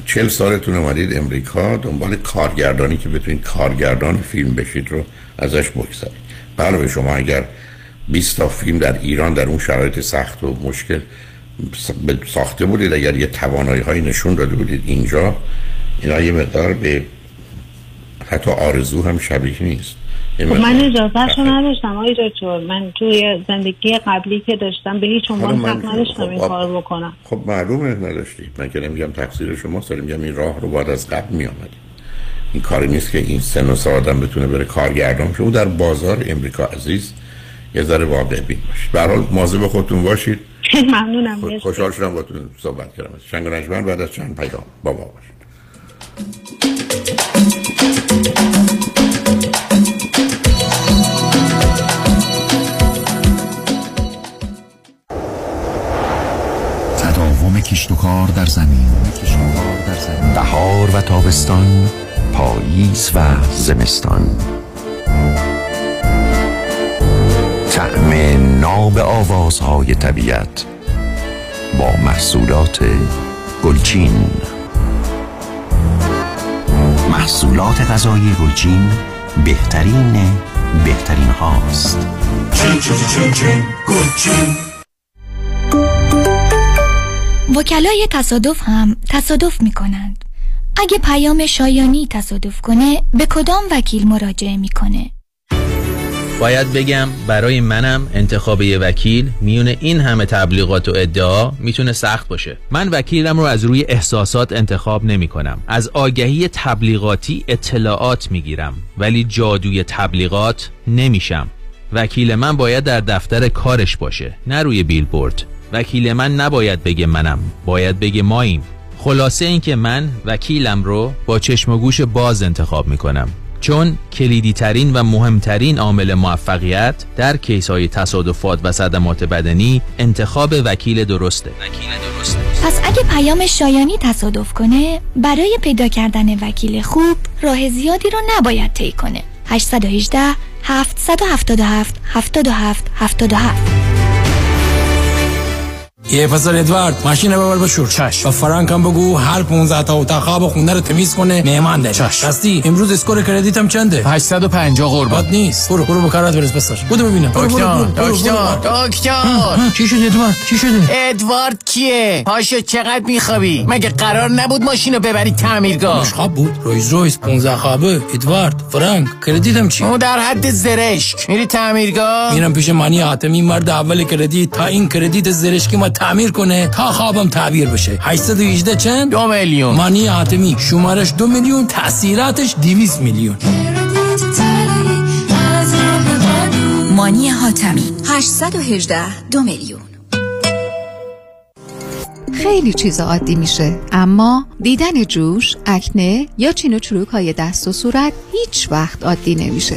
چل سالتون اومدید امریکا دنبال کارگردانی که بتونید کارگردان فیلم بشید رو ازش بگذارید بله شما اگر 20 تا فیلم در ایران در اون شرایط سخت و مشکل ساخته بودید اگر یه توانایی های نشون داده بودید اینجا اینا یه مقدار به حتی آرزو هم شبیه نیست. خب من اجازه نداشتم آقای دکتر. من توی زندگی قبلی که داشتم به هیچ عنوان حق نداشتم این کار بکنم. خب معلومه نداشتی من که نمیگم تقصیر شما دارم میگم این راه رو باید از قبل می این کاری نیست که این سن و سال آدم بتونه بره کارگردان شه در بازار امریکا عزیز یه ذره واقع بین باشید به حال مواظب خودتون باشید. ممنونم. خوشحال شدم باهاتون صحبت کردم. شنگ بعد از چند پیام با ما باشید. تداوم کشت و کار در زمین. بهار و تابستان پاییز و زمستان. تعم ناب آوازهای طبیعت با محصولات گلچین. محصولات غذایی گلچین بهترین بهترین هاست. چین چین چین گلچین. وکلای تصادف هم تصادف می کنند اگه پیام شایانی تصادف کنه به کدام وکیل مراجعه می‌کنه؟ باید بگم برای منم انتخاب یه وکیل میون این همه تبلیغات و ادعا می‌تونه سخت باشه. من وکیلم رو از روی احساسات انتخاب نمی کنم از آگهی تبلیغاتی اطلاعات می‌گیرم ولی جادوی تبلیغات نمیشم. وکیل من باید در دفتر کارش باشه نه روی بیلبورد. وکیل من نباید بگه منم باید بگه ماییم. خلاصه اینکه من وکیلم رو با چشم و گوش باز انتخاب می‌کنم چون کلیدی ترین و مهمترین عامل موفقیت در کیس های تصادفات و صدمات بدنی انتخاب وکیل درسته. وکیل درسته. پس اگه پیام شایانی تصادف کنه برای پیدا کردن وکیل خوب راه زیادی رو نباید طی کنه. 818 777 77 77 یه پسر ادوارد ماشین ببر بشور. چش و فرانک هم بگو هر 15 تا اتاق خواب خونه رو تمیز کنه مهمان ده. چش راستی امروز اسکور کردیتم چنده؟ 850 قربان. نیست. برو برو به کارات برس بسر بودو ببینم. دکتر دکتر دکتر. چی شده ادوارد؟ چی شده؟ ادوارد کیه؟ پاشو چقدر میخوابی؟ مگه قرار نبود ماشینو ببری تعمیرگاه؟ خواب بود. رویز رویز 15 خوابه. ادوارد فرانک کردیتم چی؟ اون در حد زرشک. میری تعمیرگاه؟ میرم پیش مانی حاتمی مرد اول کردیت. تا این کردیت زرشکی ما تعمیر کنه تا خوابم تعبیر بشه. 818 چند؟ دو میلیون. مانی حاتمی. شمارش دو میلیون تاثیراتش 200 میلیون. مانی حاتمی. 818 دو میلیون. خیلی چیز عادی میشه اما دیدن جوش، اکنه یا چین و چروک های دست و صورت هیچ وقت عادی نمیشه.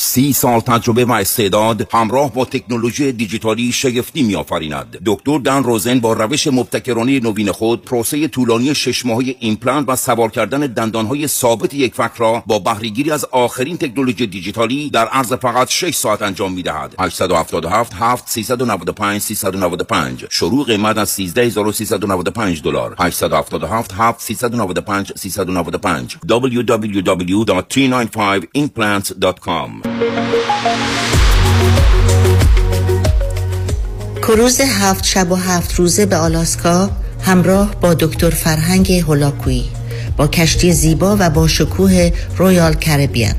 سی سال تجربه و استعداد همراه با تکنولوژی دیجیتالی شگفتی میآفریند. دکتر دان روزن با روش مبتکرانه نوین خود پروسه طولانی شش ماهه ایمپلنت و سوار کردن دندانهای ثابت یک فک را با بهرهگیری از آخرین تکنولوژی دیجیتالی در عرض فقط 6 ساعت انجام می‌دهد. 877 7 395 395 شروع قیمت از 13395 دلار. 877 7 395 395 www.395implants.com کروز هفت شب و هفت روزه به آلاسکا همراه با دکتر فرهنگ هولاکویی با کشتی زیبا و با شکوه رویال کربیان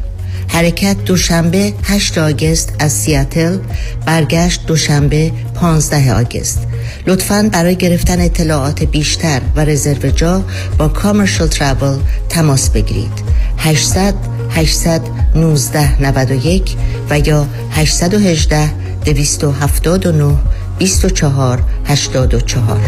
حرکت دوشنبه 8 آگست از سیاتل برگشت دوشنبه 15 آگست. لطفا برای گرفتن اطلاعات بیشتر و رزرو جا با کامرشل ترابل تماس بگیرید. 800 819 91 و یا 818 279 24 84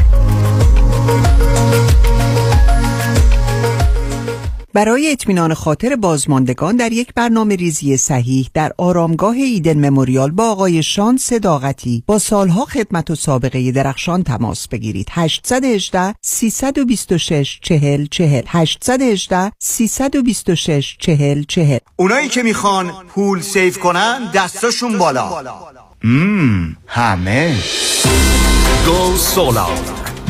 برای اطمینان خاطر بازماندگان در یک برنامه ریزی صحیح در آرامگاه ایدن مموریال با آقای شان صداقتی با سالها خدمت و سابقه درخشان تماس بگیرید. 818 326 40 40 818 326 40 40 اونایی که می‌خوان پول save کنن دستاشون بالا. منم همه. go solar.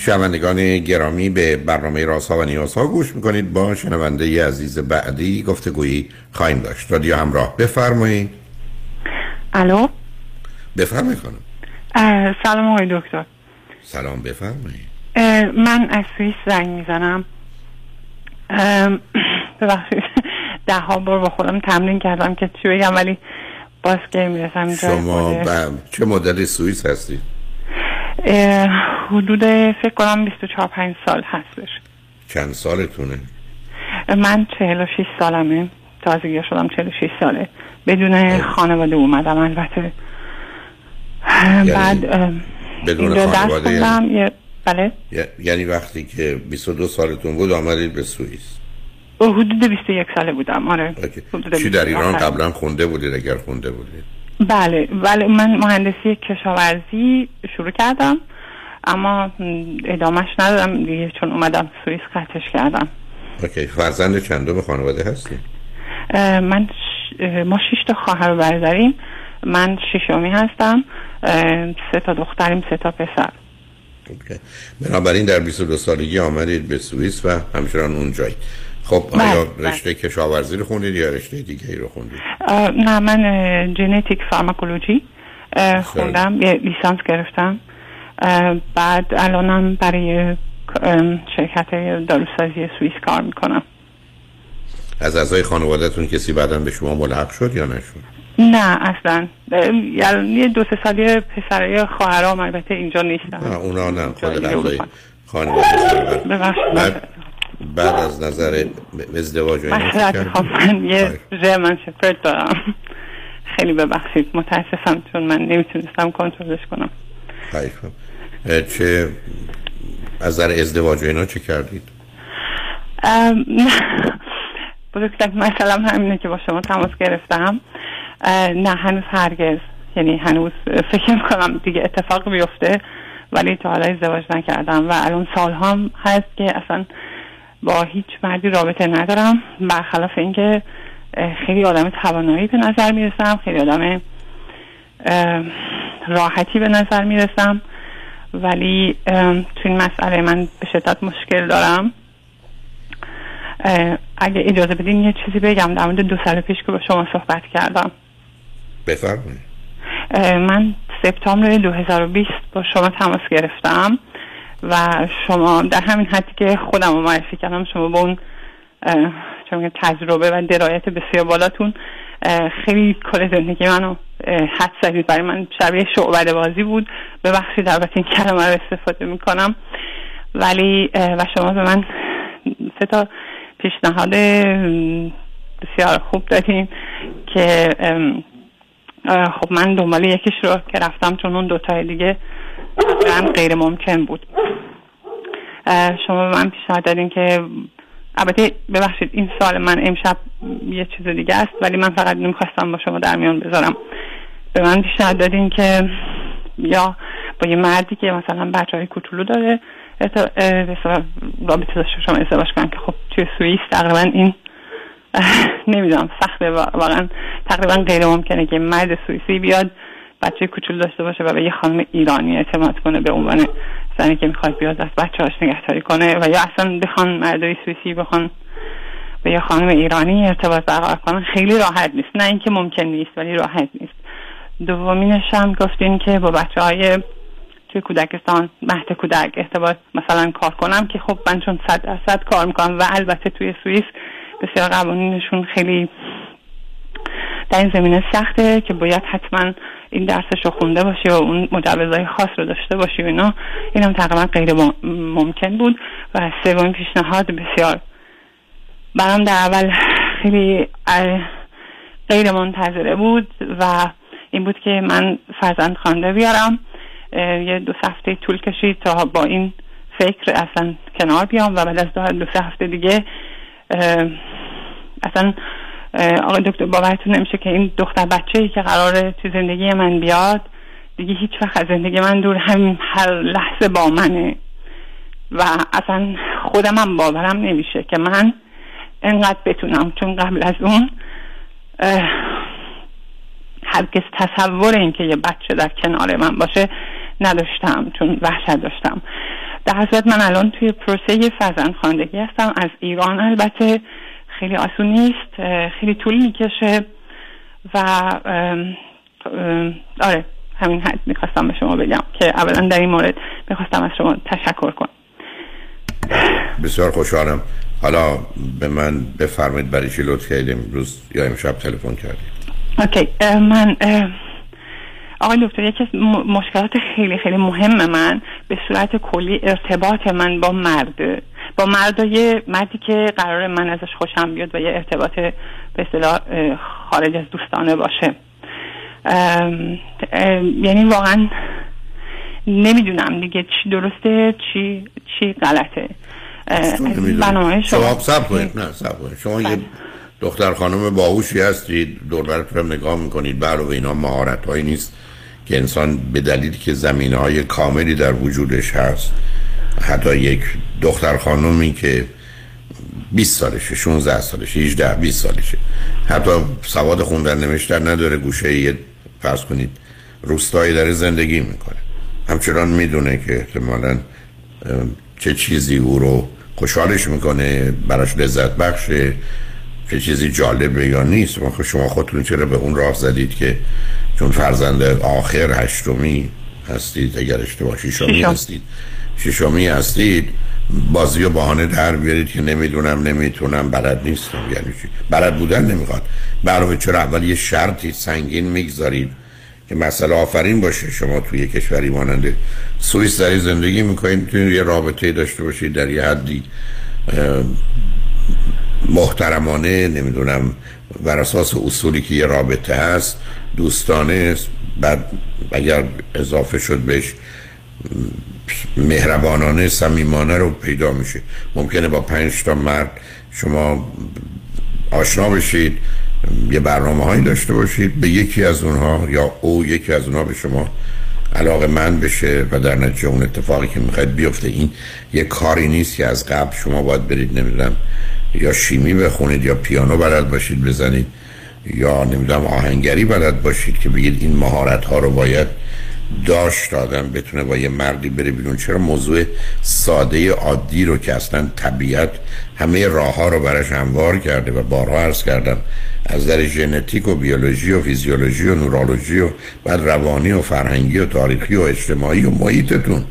شنوندگان گرامی به برنامه رازها و نیازها گوش می‌کنید. با شنونده ی عزیز بعدی گفتگویی خواهیم داشت. رادیو همراه بفرمایید. الو؟ بفرمایید خانم. سلام آقای دکتر. سلام بفرمایید. من از سوئیس زنگ می‌زنم. ببخشید. ده ها بار با خودم تمرین کردم که چی بگم ولی باز که می‌رسم شما خود- ب... چه مدل سوئیس هستید؟ حدود فکر کنم 24 5 سال هستش. چند سالتونه؟ من 46 سالمه. تازگی شدم 46 ساله. بدون خانواده اومدم البته. بعد اه، بدون خانواده یعنی, بله. یعنی وقتی که 22 سالتون بود آمدید به سوئیس؟ حدود 21 ساله بودم. آره. چی در 21 ایران. قبلا خونده بودید اگر خونده بودید؟ بله ولی من مهندسی کشاورزی شروع کردم اما ادامهش ندادم دیگه چون اومدم سوئیس قطعش کردم. اوکی فرزند چندم خانواده هستید اه، من ش... ما شش تا خواهر و برادریم. من ششمی هستم سه تا دختریم سه تا پسر. اوکی. بنابراین در 22 سالگی آمدید به سوئیس و همچنان اونجایی. خب بله، آیا بله. رشته کشاورزی رو خوندید یا رشته دیگه ای رو خوندید؟ نه من اه، ژنتیک فارماکولوژی خوندم یه لیسانس گرفتم. بعد الانم برای شرکت داروسازی سوئیس کار می‌کنم. از اعضای خانوادهتون کسی بعدا به شما ملحق شد یا نشد؟ نه اصلا. یعنی یه دو سه سالی پسرای خواهرام البته اینجا نیستن نه اونا نه خود اعضای. خانواده ببخشید. بعد از نظر ازدواج من یه ژرمن شپرد دارم. خیلی ببخشید. متاسفم چون من نمی‌تونستم کنترلش کنم. چه از نظر ازدواج اینا چه کردید؟ ام، بزرگترین مثلا همینه که با شما تماس گرفتم. نه هنوز هرگز. یعنی هنوز فکر می‌کنم دیگه اتفاق بیفته ولی تا حالا ازدواج نکردم و الان سال هم هست که اصلا با هیچ مردی رابطه ندارم. برخلاف اینکه خیلی آدم توانایی به نظر می‌رسم خیلی آدم راحتی به نظر می‌رسم. ولی تو این مسئله من به شدت مشکل دارم. اگه اجازه بدین یه چیزی بگم در مورد دو سال پیش که با شما صحبت کردم. بفرمایید. من سپتامبر 2020 با شما تماس گرفتم. و شما در همین حدی که خودم رو معرفی کردم شما با اون تجربه و درایت بسیار بالاتون خیلی کل زندگی منو حد زدید. برای من شبیه شعبده بازی بود. ببخشید البته این کلمه رو استفاده می‌کنم. ولی و شما به من سه تا پیشنهاد بسیار خوب دادیم که خب من دنبال یکیش رو که رفتم چون اون دوتای دیگه تقریبا غیر ممکن بود. شما به من پیشنهاد دادین که البته ببخشید این سال من امشب یه چیز دیگه است ولی من فقط نمی‌خواستم با شما در میان بذارم. به من پیشنهاد دادین که یا با یه مردی که مثلا بچه های کوچولو داره رابطه داشته شما ازدواج کنن که خب توی سوئیس تقریبا این نمی‌دونم سخته واقعا تقریبا غیر ممکنه که مرد سوئیسی بیاد بچه کوچولو داشته باشه و به یه خانم ایرانی اعتماد کنه به عنوان زنی که می‌خواد بیاد از بچه هاش نگهداری کنه و یا اصلا بخوان مردای سوئیسی بخوان به یه خانم ایرانی ارتباط برقرار کنن. خیلی راحت نیست. نه اینکه ممکن نیست ولی راحت نیست. دومینش هم گفتین که با بچه های توی کودکستان مهد کودک ارتباط مثلا کار کنم که خب من چون صد درصد کار می‌کنم و البته توی سوئیس بسیار قوانینشون خیلی در این زمینه سخته که باید حتما این درسش رو خونده باشی و اون مجوزهای خاص رو داشته باشی و اینا این هم تقریبا غیر ممکن بود و سومین پیشنهاد بسیار. برام در اول خیلی غیر منتظره بود و این بود که من فرزند خانده بیارم یه دو هفته طول کشید تا با این فکر اصلا کنار بیام و بعد از دو سه هفته دیگه اصلا آقای دکتر باورتون نمیشه که این دختر بچه ای که قراره تو زندگی من بیاد دیگه هیچ وقت از زندگی من دور همین هر لحظه با منه. و اصلا خودم هم باورم نمیشه که من انقدر بتونم. چون قبل از اون هرگز تصور این که یه بچه در کنار من باشه نداشتم چون وحشت داشتم. در صورت من الان توی پروسه فرزند خواندگی هستم از ایران البته. خیلی آسون نیست خیلی طول می‌کشه و آره همین حد می‌خواستم به شما بگم که اولا در این مورد می‌خواستم از شما تشکر کنم. بسیار خوشحالم. حالا به من بفرمایید برای چی لطف کردیم امروز یا امشب تلفن کردیم اوکی من آقای دکتر یکی از مشکلات خیلی خیلی مهم من به صورت کلی ارتباط من با مرد با مردای مردی که قرار من ازش خوشم بیاد و یه ارتباط به اصطلاح خارج از دوستانه باشه. یعنی واقعا نمی‌دونم دیگه چی درسته چی چی غلطه. برنامه شما سب کنید. نه سب کنید. شما یه بله. دختر خانم باهوشی هستید. دور رو نگاه می‌کنید. بر و اینا مهارت هایی نیست که انسان به دلیلی که زمینه های کاملی در وجودش هست حتی یک دختر خانومی که 20 سالشه 16 سالشه 18 20 سالشه. حتی سواد خوندن نوشتن نداره گوشه یه فرض کنید روستایی داره زندگی می‌کنه. همچنان می‌دونه که احتمالا چه چیزی او رو خوشحالش می‌کنه براش لذت بخشه چه چیزی جالبه یا نیست. شما خودتون چرا به اون راه زدید که چون فرزند آخر هشتمی هستید اگر اشتباه شیشمی هستید. شیشمی هستید بازی و بهانه در بیارید که نمی‌دونم نمی‌تونم بلد نیستم. یعنی چی؟ بلد بودن نمی‌خواد. برای چرا اول یه شرطی سنگین می‌گذارید که مسئله آفرین باشه شما توی کشوری مانند سوئیس در زندگی می‌کنید می‌تونید یه رابطه داشته باشید در یه حدی محترمانه نمی‌دونم بر اساس اصولی که یه رابطه هست دوستانه بعد اگر اضافه شد بهش مهربانانه صمیمانه رو پیدا میشه. ممکنه با پنج تا مرد شما آشنا بشید یه برنامه هایی داشته باشید به یکی از اونها یا او یکی از اونها به شما علاقه من بشه و در نتیجه اون اتفاقی که می‌خواید بیفته. این یه کاری نیست که از قبل شما باید برید نمی‌دونم یا شیمی بخونید یا پیانو بلد باشید بزنید یا نمی‌دونم آهنگری بلد باشید که بگید این مهارت ها رو باید داشت آدم بتونه با یه مردی بره بیرون. چرا موضوع ساده عادی رو که اصلا طبیعت همه راه ها رو براش هموار کرده و بارها عرض کردم از در ژنتیک و بیولوژی و فیزیولوژی و نورولوژی و بعد روانی و فرهنگی و تاریخی و اجتماعی و محیطتون.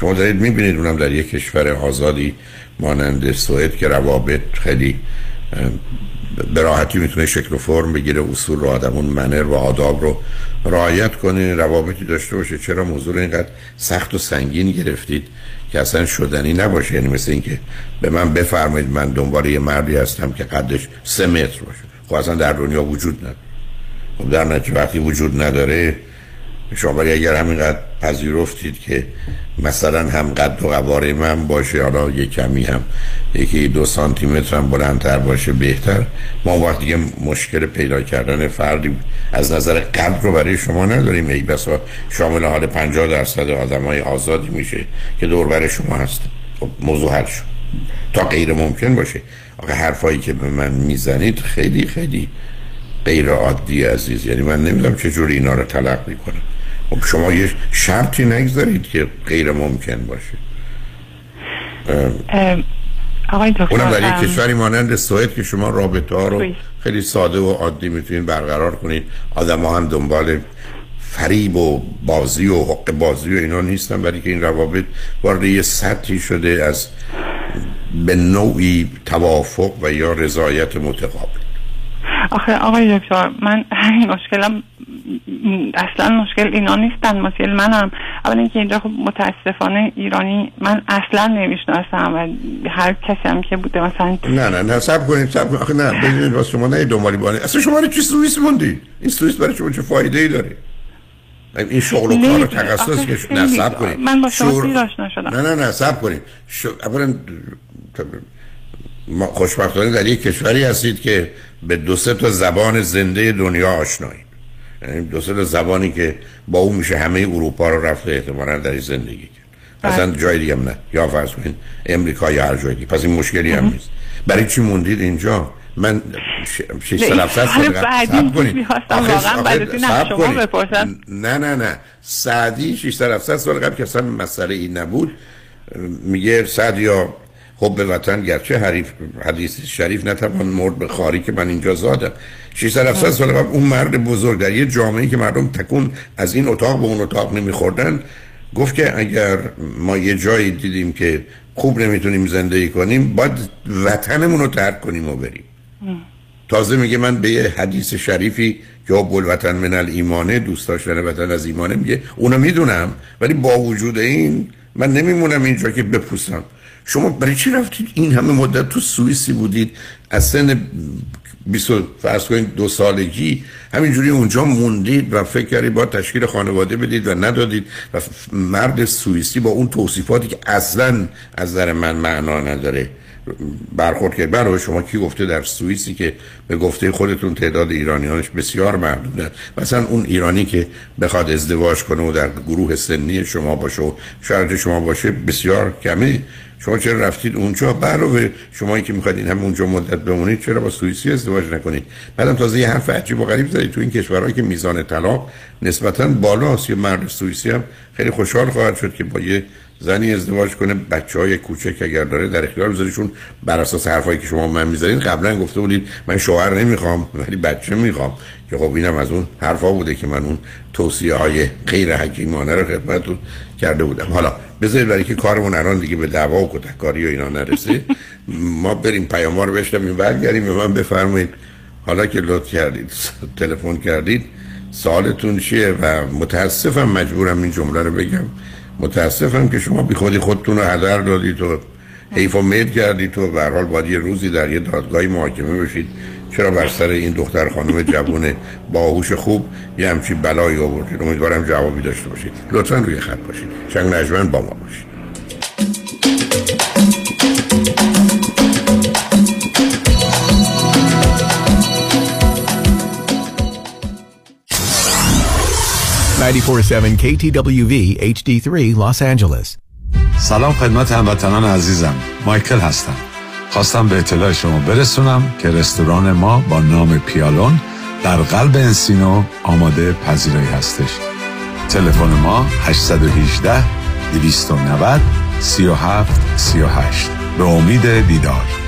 شما دارید می‌بینید اونم در یک کشور آزادی مانند سوئد که روابط خیلی به راحتی می‌تونه شکل و فرم بگیره اصول رو آدمون منر و آداب رو رعایت کنه روابطی داشته باشه. چرا موضوع اینقدر سخت و سنگین گرفتید که اصلا شدنی نباشه؟ یعنی مثل اینکه به من بفرمایید من دنبال یه مردی هستم که قدش سه متر باشه. خب اصلا در دنیا وجود نداره. خب در نتیجه وقتی وجود نداره شما اگر همینقدر پذیرفتید که مثلا هم قد و قواره من باشه حالا یه کمی هم یکی دو سانتی متر هم بلندتر باشه بهتر. ما وقت دیگه مشکل پیدا کردن فردی از نظر قد رو برای شما نداریم. ای بسا شامل حال 50 درصد آدم های آزادی میشه که دور برای شما هست. خب موضوع حل شد. تا غیر ممکن باشه. آقا حرفایی که به من می‌زنید خیلی خیلی غیر عادی عزیز. یعنی من نمی‌دونم چجوری اینا رو تلقی کنم. خب شما یه شرطی نگذارید که غیر ممکن باشه. آقای دکتر اونم در یک کشوری مانند سوئد که شما رابطه ها رو خیلی ساده و عادی می‌تونید برقرار کنید. آدم ها هم دنبال فریب و بازی و حق بازی و اینا نیستن برای که این روابط وارد یه سطحی شده از به نوعی توافق و یا رضایت متقابل. آخه آقای دکتر من همین مشکلم اصلا مشکل اینا نیستن مشکل منم. اول اینکه اینجا خب متاسفانه ایرانی من اصلا نمی‌شناسم و هر کسی هم که بوده مثلا نه نه نه سب کنید سب آخه نه ببینید واسه شما نه دنبالی بانه اصلا شما رو چی سوئیس موندی؟ این سوئیس برای شما چه فایده ای داره؟ این شغل و کار و تخصص که نه سب کنید من با شما شور... آشنا شدم. نه نه نه سب کنید شو... اولا ما خوشبختانه در یک کشوری هستید که به دو سه تا زبان زنده دنیا آشنایید یعنی دو سه تا زبانی که با اون میشه همه اروپا رو رفته احتمالا در زندگی کرد. اصلا جای دیگه هم نه. یا فرض کنید امریکا یا هر جای دیگه. پس این مشکلی هم نیست. برای چی موندید اینجا؟ من 600 700 سال قبل کنید نه نه نه. سعدی 600 700 سال قبل که اصلا مسئله این نبود میگه سعد یا حب وطن گرچه حریف حدیث شریف نتوان مرد به خاری که من اینجا زادم. 600 700 سال قبل اون مرد بزرگ در یه جامعه که مردم تکون از این اتاق به اون اتاق نمیخوردن گفت که اگر ما یه جایی دیدیم که خوب نمی‌تونیم زندگی کنیم باید وطنمون رو ترک کنیم و بریم. تازه میگه من به یه حدیث شریفی که الوطن من الایمانه دوست داشتن وطن از ایمانه میگه اونو می‌دونم ولی با وجود این من نمیمونم اینجا که بپوسم. شما برای چی رفتید؟ این همه مدت تو سوئیسی بودید از سن 20 فرض کنید دو سالگی همینجوری اونجا موندید و فکر کردید با تشکیل خانواده بدید و ندادید و مرد سوئیسی با اون توصیفاتی که اصلا از نظر من معنا نداره. برخورد کرد. برای شما کی گفته در سوئیسی که به گفته خودتون تعداد ایرانیانش بسیار محدوده مثلا اون ایرانی که بخواد ازدواج کنه و در گروه سنی شما باشه و شرط شما باشه بسیار کمی شما چرا رفتید اونجا؟ علاوه شما که می‌خواید این هم اونجا مدت بمونید چرا با سوئیسی ازدواج نکنید؟ بعدم تازه یه حرف عجیب و غریب زدید تو این کشورهایی که میزان طلاق نسبتا بالاست. یه مرد سوئیسی هم خیلی خوشحال خواهد شد که با یه زنی ازدواج کنه بچه های کوچک اگر داره در اختیار بذاریشون بر اساس حرفایی که شما من می‌زنید قبلا گفته بودید من شوهر نمی‌خوام ولی بچه می‌خوام. که خب اینم از اون حرفا بوده که من اون توصیه های غیر حکیمانه رو خدمتتون کرده بودم. حالا بذارید برای که کارمون الان دیگه به دعوا و کتککاری و اینا نرسه ما بریم پیام رو بشنویم برگردیم به من بفرمایید. حالا که لطف کردید تلفن کردید سوالتون چیه؟ و متاسفم مجبورم این جمله رو بگم. متاسفم که شما بی خودی خودتون رو هدر دادید و حیف و مید کردید و حال باید یه روزی در یه دادگاهی محاکمه بشید. چرا بر سر این دختر خانم جوون باهوش خوب یه همچی بلایی آوردید؟ امیدوارم جوابی داشته باشید. لطفا روی خط باشید. چنگ نجمن با ما باشید. KTWV HD3 Los Angeles. سلام خدمت هموطنان عزیزم. مایکل هستم. خواستم به اطلاع شما برسونم که رستوران ما با نام پیالون در قلب انسینو آماده پذیرایی هستش. تلفن ما 818 290 37 38 به امید دیدار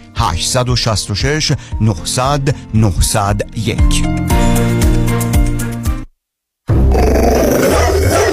866 900 901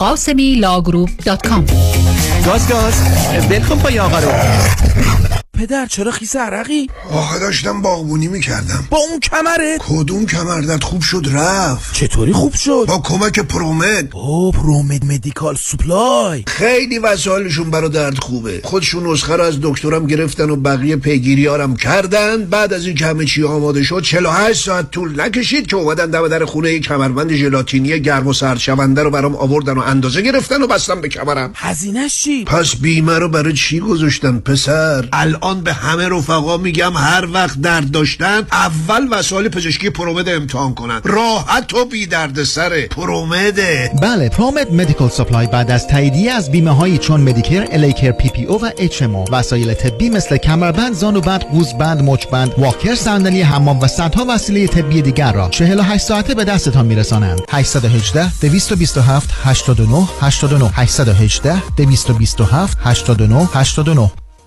قاسمی Law Group dot com گاز. گاز بلکن پای آقا رو. پدر چرا خیس عرقی؟ آخه داشتم باغبونی می‌کردم. با اون کمرت؟ کدوم کمردت خوب شد رفت؟ چطوری خوب شد؟ با کمک پرومد. او پرومد مدیکال سوپلای. خیلی وسایلشون برا درد خوبه. خودشون نسخه رو از دکترم گرفتن و بقیه پیگیریارم کردن. بعد از این که همه چی آماده شد 48 ساعت طول نکشید که اومدن دم در خونه یک کمربند ژلاتینی گرم و سرد شونده رو برام آوردن و اندازه گرفتن و بستم به کمرم. هزینه‌ش چی؟ پس بیمه رو برای چی گذاشتن پسر؟ الان به همه رفقا میگم هر وقت درد داشتن اول وسایل پزشکی پرومد امتحان کنن. راحت و بی درد سره ProMed ه بله ProMed Medical Supply بعد از تاییدیه از بیمه هایی چون Medicare، L.A. Care، PPO و HMO وسایل طبی مثل کمربند، زانوبند، قوزبند، مچبند، walker، صندلی حمام و صدها وسیله طبی دیگر را 48 ساعته به دستتان میرسانند. 818 227 89 89 818 227 89 89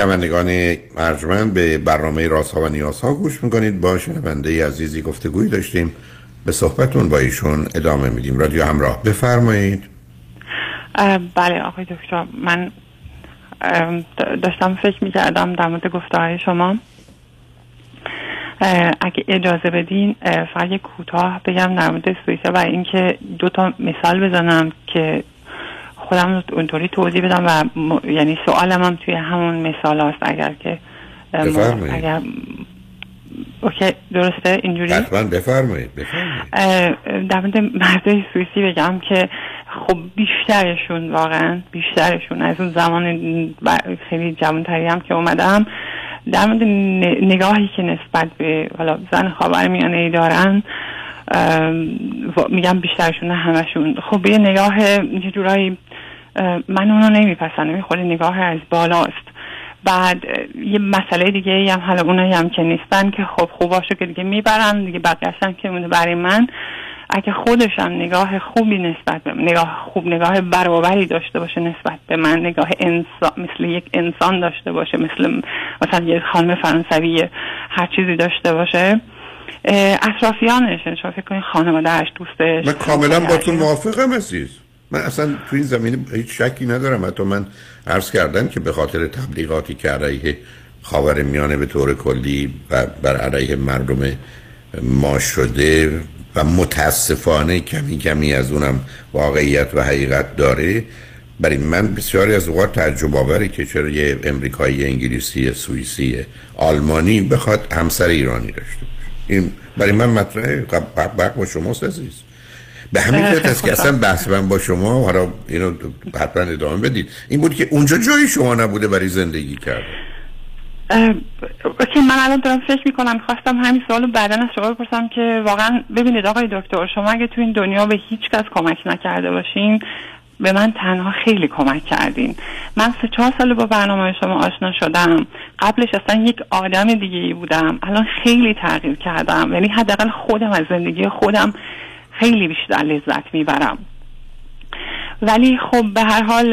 شنوندگان ارجمند به برنامه رازها و نیازها گوش می‌کنید. با شنونده عزیزی گفتگوی داشتیم. به صحبتون با ایشون ادامه میدیم. رادیو همراه بفرمایید. بله آقای دکتر. من داشتم فکر می‌کردم در مورد گفته های شما اگه اجازه بدین فقط کوتاه بگم در مورد سوئیسا و اینکه دو تا مثال بزنم که خودم اونطوری توضیح بدم و م... یعنی سوالم هم توی همون مثال هست اگر که بفرمایید. اگر اوکی درسته؟ اینجوری؟ حتما بفرمایید بفرمایید. در مورد مردای سوئیسی بگم که خب بیشترشون واقعا بیشترشون از اون زمان خیلی جوانتری هم که اومدم در مورد نگاهی که نسبت به حالا زن خاور میانه ای دارن میگم بیشترشون همشون. خب یه نگاه یه جورایی من اونو نمیپسندم. یه خود نگاه از بالاست. بعد یه مسئله دیگه هم حالا اونایی هم که نیستن که خب خوباشو که دیگه می‌برم دیگه بقیهشم که مونه برای من. اگه خودشم نگاه خوبی نسبت به من نگاه خوب نگاه برابری داشته باشه نسبت به من نگاه انسان مثل یک انسان داشته باشه مثل مثلا یه خانم فرانسوی هر چیزی داشته باشه اطرافیانش شما فکر کنید خانوادهش دوستش. من کاملا با تو موافقم عزیز. من اصلا تو این زمینه هیچ شکی ندارم. حتی من عرض کردم که به خاطر تبلیغاتی که علیه خاور میانه به طور کلی و بر علیه مردم ما شده و متاسفانه کمی کمی از اونم واقعیت و حقیقت داره. برای من بسیاری از اوقات تعجب آوره که چرا یه امریکایی انگلیسی سوئیسی آلمانی بخواد همسر ایرانی داشته این برای من مطرحه. بق با شما عزیز. به همین جهت است که اصلا بحث من با شما حالا اینو حتما ادامه بدید. این بود که اونجا جایی شما نبوده برای زندگی کرده اوکی من الان دارم فکر می‌کنم خواستم همین سوالو بعدا از شما بپرسم که واقعا ببینید آقای دکتر شما اگه تو این دنیا به هیچ کس کمک نکرده باشین به من تنها خیلی کمک کردین. من سه چهار سال با برنامه شما آشنا شدم. قبلش اصلا یک آدم دیگه ای بودم. الان خیلی تغییر کردم. یعنی حداقل خودم از زندگی خودم خیلی بیشتر لذت می‌برم. ولی خب به هر حال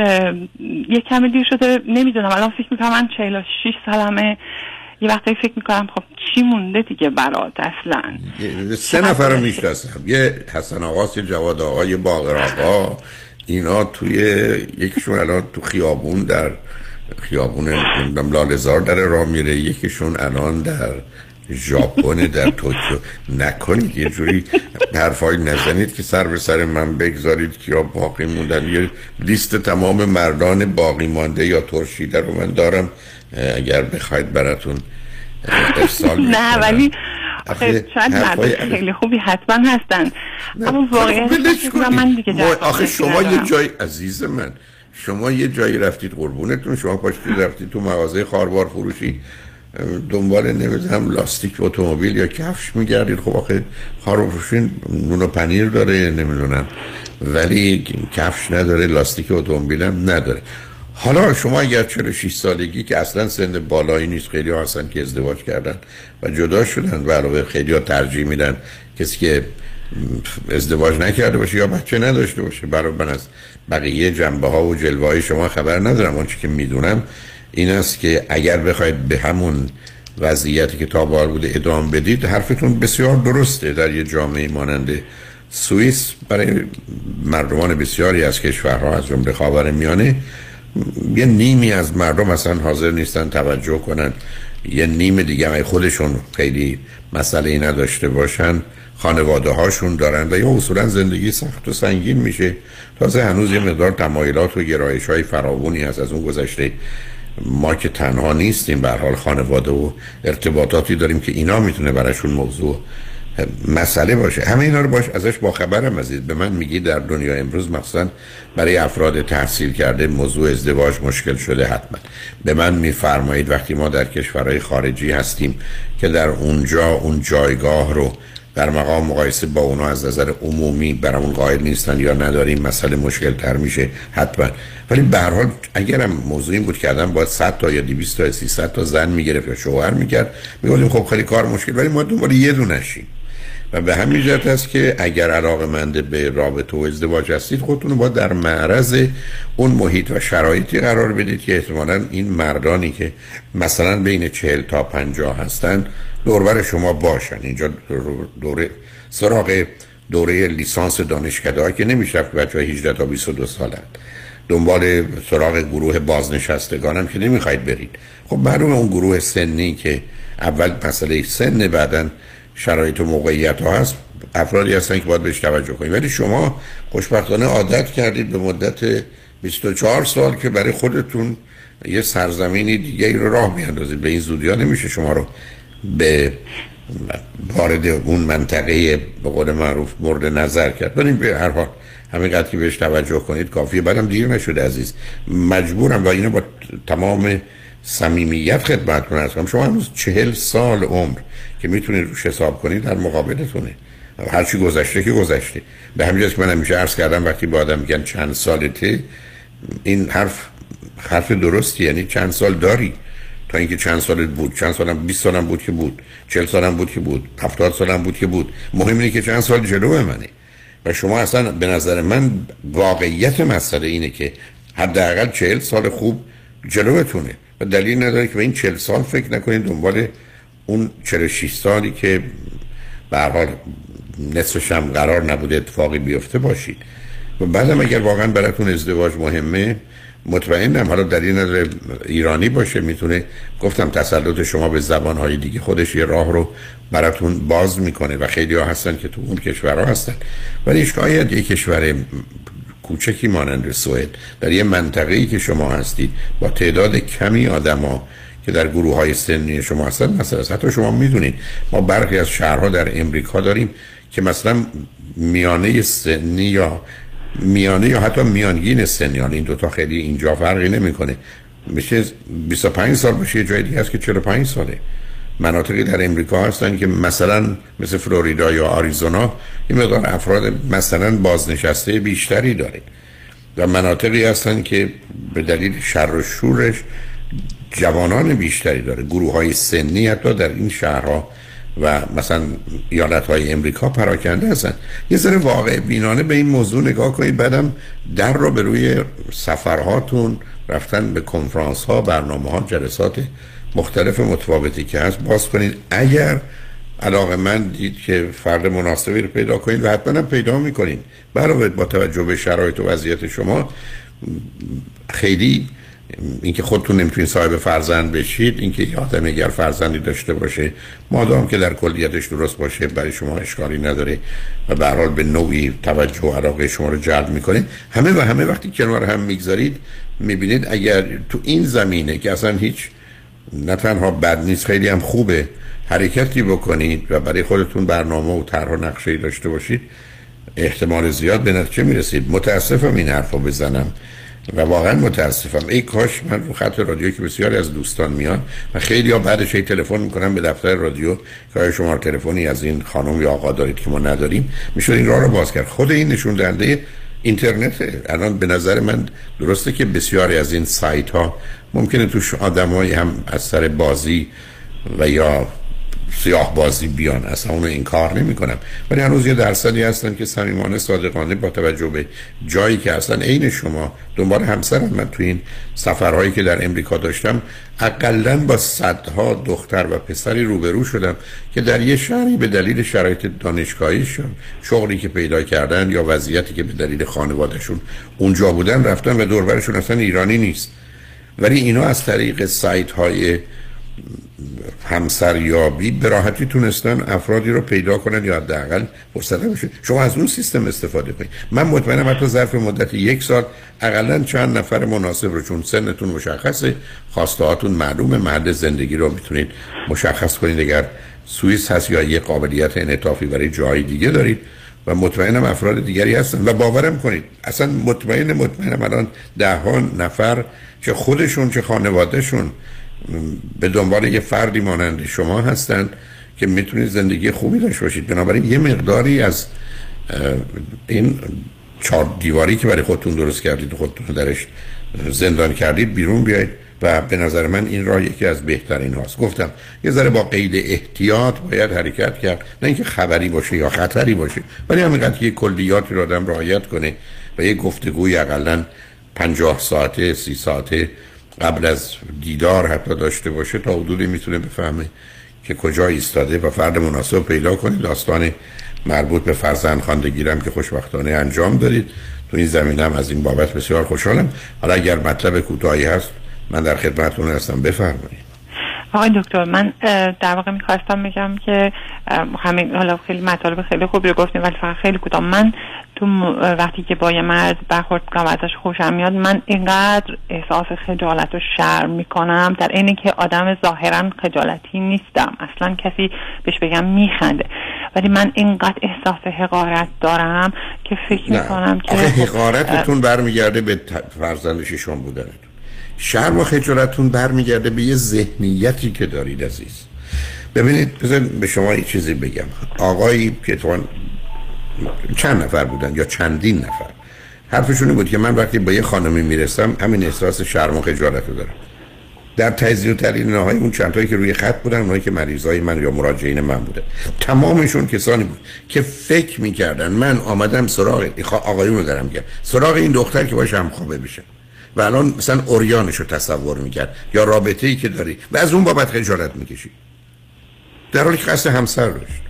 یه کمی دیر شده نمی‌دونم الان فکر می‌کنم من 46 سالمه. یه وقتی فکر می‌کنم خب چی مونده دیگه برات اصلا؟ سه نفر رو می‌شناسم. یه حسن آقاست یه جواد آقا یه باقر آقا. اینا توی یکیشون الان تو خیابون در خیابون لالزار در راه میره. یکیشون الان در ژاپن در توکیو. نکنید یه جوری حرفای نزنید که سر به سر من بگذارید که یا باقی موندن. یه لیست تمام مردان باقی مانده یا ترشیده رو من دارم. اگر بخواید براتون ارسال نه ولی شاید مرد خیلی خوبی حتما هستن. اما واقعا من دیگه آخه شما یه جای عزیز من شما یه جایی رفتید قربونتون شما پاشتید رفتید تو مغازه خاربار فروشی. دنبال نمی‌دونم لاستیک اتومبیل یا کفش میگردید. خب آخه فروشی نون و پنیر داره نمی‌دونم. ولی کفش نداره لاستیک اتومبیل هم نداره. حالا شما اگر 46 سالگی که اصلا سن بالایی نیست خیلی ها هستن که ازدواج کردن و جدا شدن و علاوه خیلی ها ترجیح میدن کسی که ازدواج نکرده باشه یا بچه نداشته باشه. برای من از بقیه جنبه ها و جلوه های شما خبر ندارم. آنچه که می‌دونم این است که اگر بخواید به همون وضعیتی که تا بار بوده ادامه بدید حرفتون بسیار درسته. در یه جامعه مانند سوئیس برای مردمان بسیاری از کشورها از جمله خاور میانه یه نیمی از مردم اصلا حاضر نیستن توجه کنن. یه نیم دیگه خودشون خیلی مسئله ای نداشته باشن. خانواده هاشون دارن و یا اصولا زندگی سخت و سنگین میشه. تازه هنوز یه مقدار تمایلات و گرایش های فراوانی هست از اون گذشته. ما که تنها نیستیم به حال خانواده و ارتباطاتی داریم که اینا می‌تونه براشون موضوع مسئله باشه. همه اینا رو باش ازش باخبرم عزیز. به من میگی در دنیا امروز مثلا برای افراد تحصیل کرده موضوع ازدواج مشکل شده حتما. به من میفرمایید وقتی ما در کشورهای خارجی هستیم که در اونجا اون جایگاه رو در مقام مقایسه با اونا از نظر عمومی برامون قائل نیستن یا نداریم مسئله مشکل تر میشه حتما. ولی به هر حال اگرم موضوع این بود که آدم باید 100 تا یا 200 تا 300 تا زن می‌گرفت یا شوهر می‌کرد می‌گفتیم خب خیلی کار مشکل ولی ما دنبال یه دونشیم و به همین جهت است که اگر علاقه مند به رابطه و ازدواج هستید خودتون رو باید در معرض اون محیط و شرایطی قرار بدید که احتمالا این مردانی که مثلا بین چهل تا پنجاه هستن دوربر شما باشن. اینجا دوره سراغ دوره لیسانس دانشکده که نمیشه که بچه 18 تا 22 سالن دنبال سراغ گروه بازنشستگانم که نمی‌خواید برید. خب معلومه اون گروه سنی که اول مسئله سن بعدن شرایط و موقعیت ها هست. افرادی هستن که باید بهش توجه کنید ولی شما خوشبختانه عادت کردید به مدت 24 سال که برای خودتون یه سرزمینی دیگه رو راه میاندازید. به این زودی ها نمیشه شما رو به وارد اون منطقه به قول معروف مورد نظر کرد. ولی به هر حال همین قدر که بهش توجه کنید کافیه. بعدم دیر نشده عزیز. مجبورم و اینو با تمام صمیمیت خدمتتون هستم شما هنوز چهل سال عمر که می‌تونید روش حساب کنید در مقابلتونه. هرچی گذشته که گذشته. به همین که من همیشه عرض کردم وقتی با آدم میگن چند سالته این حرف حرف درستی. یعنی چند سال داری؟ تا اینکه چند سالت بود. چند سالم؟ 20 سالم بود که بود. 40 سالم بود که بود. 70 سالم بود که بود. مهم اینه که چند سال جلو منه. و شما اصلا به نظر من واقعیت مسئله اینه که حداقل 40 سال خوب جلوتونه. و دلیل نداره که به این 40 سال فکر نکنید دنبال اون 46 سالی که به حال نصفش هم قرار نبوده اتفاقی بیفته باشید. و بعدم اگر واقعا براتون ازدواج مهمه مطمئنم حالا دلیل نداره ایرانی باشه می‌تونه گفتم تسلط شما به زبانهای دیگه خودش یه راه رو براتون باز می‌کنه و خیلی ها هستن که تو اون کشورها هستن. ولی شاید یه کشور کوچکی مانند سوئد در یه منطقه‌ای که شما هستید. با تعداد کمی آدما که در گروه های سنی شما هستن مثلا حتی شما می‌دونید. ما برخی از شهرها در امریکا داریم که مثلا میانه سنی یا میانه یا حتی میانگین سنی این دوتا خیلی اینجا فرقی نمی‌کنه. میشه 25 سال باشه یه جای دیگه هست که 45 ساله. مناطقی در امریکا هستن که مثلا مثل فلوریدا یا آریزونا این مقدار افراد مثلا بازنشسته بیشتری داره. و مناطقی هستن که به دلیل شر و شورش جوانان بیشتری داره. گروه های سنی حتی در این شهرها و مثلا ایالت های امریکا پراکنده هستن. یه ذره واقع بینانه به این موضوع نگاه کنید بعدم در رو به روی سفرهاتون رفتن به کنفرانس ها برنامه ها جلسات مختلف متفاوتی که هست باز کنید اگر علاقه من دید که فرد مناسبی رو پیدا کنید و حتما پیدا می‌کنید. برای با توجه به شرایط و وضعیت شما خیلی اینکه خودتون نمی‌تونید صاحب فرزند بشید اینکه یه آدم اگر فرزندی داشته باشه مادام که در کلیتش درست باشه برای شما اشکالی نداره و به به نوعی توجه و علاقه شما رو جلب می‌کنه. همه و همه وقتی کنار هم می‌گذارید می‌بینید اگر تو این زمینه که اصلا هیچ نه تنها بد نیست خیلی هم خوبه. حرکتی بکنید و برای خودتون برنامه و طرح و نقشه داشته باشید احتمال زیاد به نتیجه می‌رسید. متاسفم این حرفا بزنم و واقعا متاسفم. ای کاش من رو خط رادیو که بسیاری از دوستان میان و خیلی ها بعدش ای تلفن می‌کنم به دفتر رادیو که شما تلفنی از این خانم یا آقا دارید که ما نداریم؟ میشه این راه رو باز کرد. خود این نشون دهنده اینترنت الان به نظر من درسته که بسیاری از این سایت ها ممکنه توش آدمایی هم از سر بازی و یا سیاه بازی بیان. اصلا اونو این کار نمی کنم ولی هنوز یه درصدی هستن که صمیمانه صادقانه با توجه به جایی که هستن عین شما دنبال همسرم من تو این سفرهایی که در امریکا داشتم اقلا با صدها دختر و پسری روبرو شدم که در یه شهری به دلیل شرایط دانشگاهیشون شغلی که پیدا کردن یا وضعیتی که به دلیل خانوادهشون اونجا بودن رفتن و دوربرشون اصلا ایرانی نیست. ولی اینا از طریق سایت های همسریابی به راحتی تونستن افرادی رو پیدا کنن یا حداقل فرصت بشه. شما از اون سیستم استفاده کنید. من مطمئنم حتی ظرف مدت یک سال اقلا چند نفر مناسب رو چون سنتون مشخصه خواسته هاتون معلومه محل زندگی رو می‌تونید مشخص کنید. اگر سوئیس هست یا یه قابلیت انعطافی برای جای دیگه دارید و مطمئنم افراد دیگری هستن. و باورم کنید اصلا مطمئن مطمئنم الان ده ها نفر چه خودشون چه خانوادهشون به دنبال یه فردی مانند شما هستند که می‌تونید زندگی خوبی داشته باشید. بنابراین یه مقداری از این چهار دیواری که برای خودتون درست کردید خودتون درش زندان کردید بیرون بیاید و به نظر من این راه یکی از بهترین هاست. گفتم یه ذره با قید احتیاط باید حرکت کرد. نه اینکه خبری باشه یا خطری باشه ولی همینقدر که کلیاتی رو آدم رعایت کنه و یه گفتگوی اقلا پنجاه ساعته سی ساعته قبل از دیدار حتی داشته باشه تا حدودی می‌تونه بفهمه که کجا ایستاده و فرد مناسب پیدا کنید داستان مربوط به فرزند خواندگیرم که خوشبختانه انجام دارید تو این زمینم از این بابت بسیار خوشحالم. حالا اگر مطلب کوتاهی هست من در خدمتتون هستم. بفرمایید. آقای دکتر من در واقع می‌خواستم بگم که همین حالا خیلی مطالب خیلی خوبی رو گفتیم ولی فقط خیلی کوتاه. من تو وقتی که با یه مرد برخورد کنم ازش خوشم میاد من اینقدر احساس خجالت و شرم می‌کنم در اینه که آدم ظاهرا خجالتی نیستم. اصلا کسی بهش بگم میخنده. ولی من اینقدر احساس حقارت دارم که فکر می‌کنم که آخه حقارتتون برمیگرده به فرزند ششم بودنتون. شرم و خجالتتون برمیگرده به یه ذهنیتی که دارید عزیز. ببینید بذار به شما یه چیزی بگم. آقایی که چند نفر بودن یا چندین نفر؟ حرفشون بود که من وقتی با یه خانمی می‌رسم همین احساس شرم و خجالت رو دارم. در تجزیه و تحلیل نهای اون چند تایی که روی خط بودن اونایی که مریضای من یا مراجعین من بودن تمامشون کسانی بود که فکر می‌کردن من آمدم سراغ آقایون رو دارم گرم سراغ این دختر که باشه هم خوابه بشه. و الان مثلا اوریانش رو تصور می‌کرد یا رابطه ای که داری و از اون بابت خجالت می‌کشی. در حالی که قصد همسر داشت.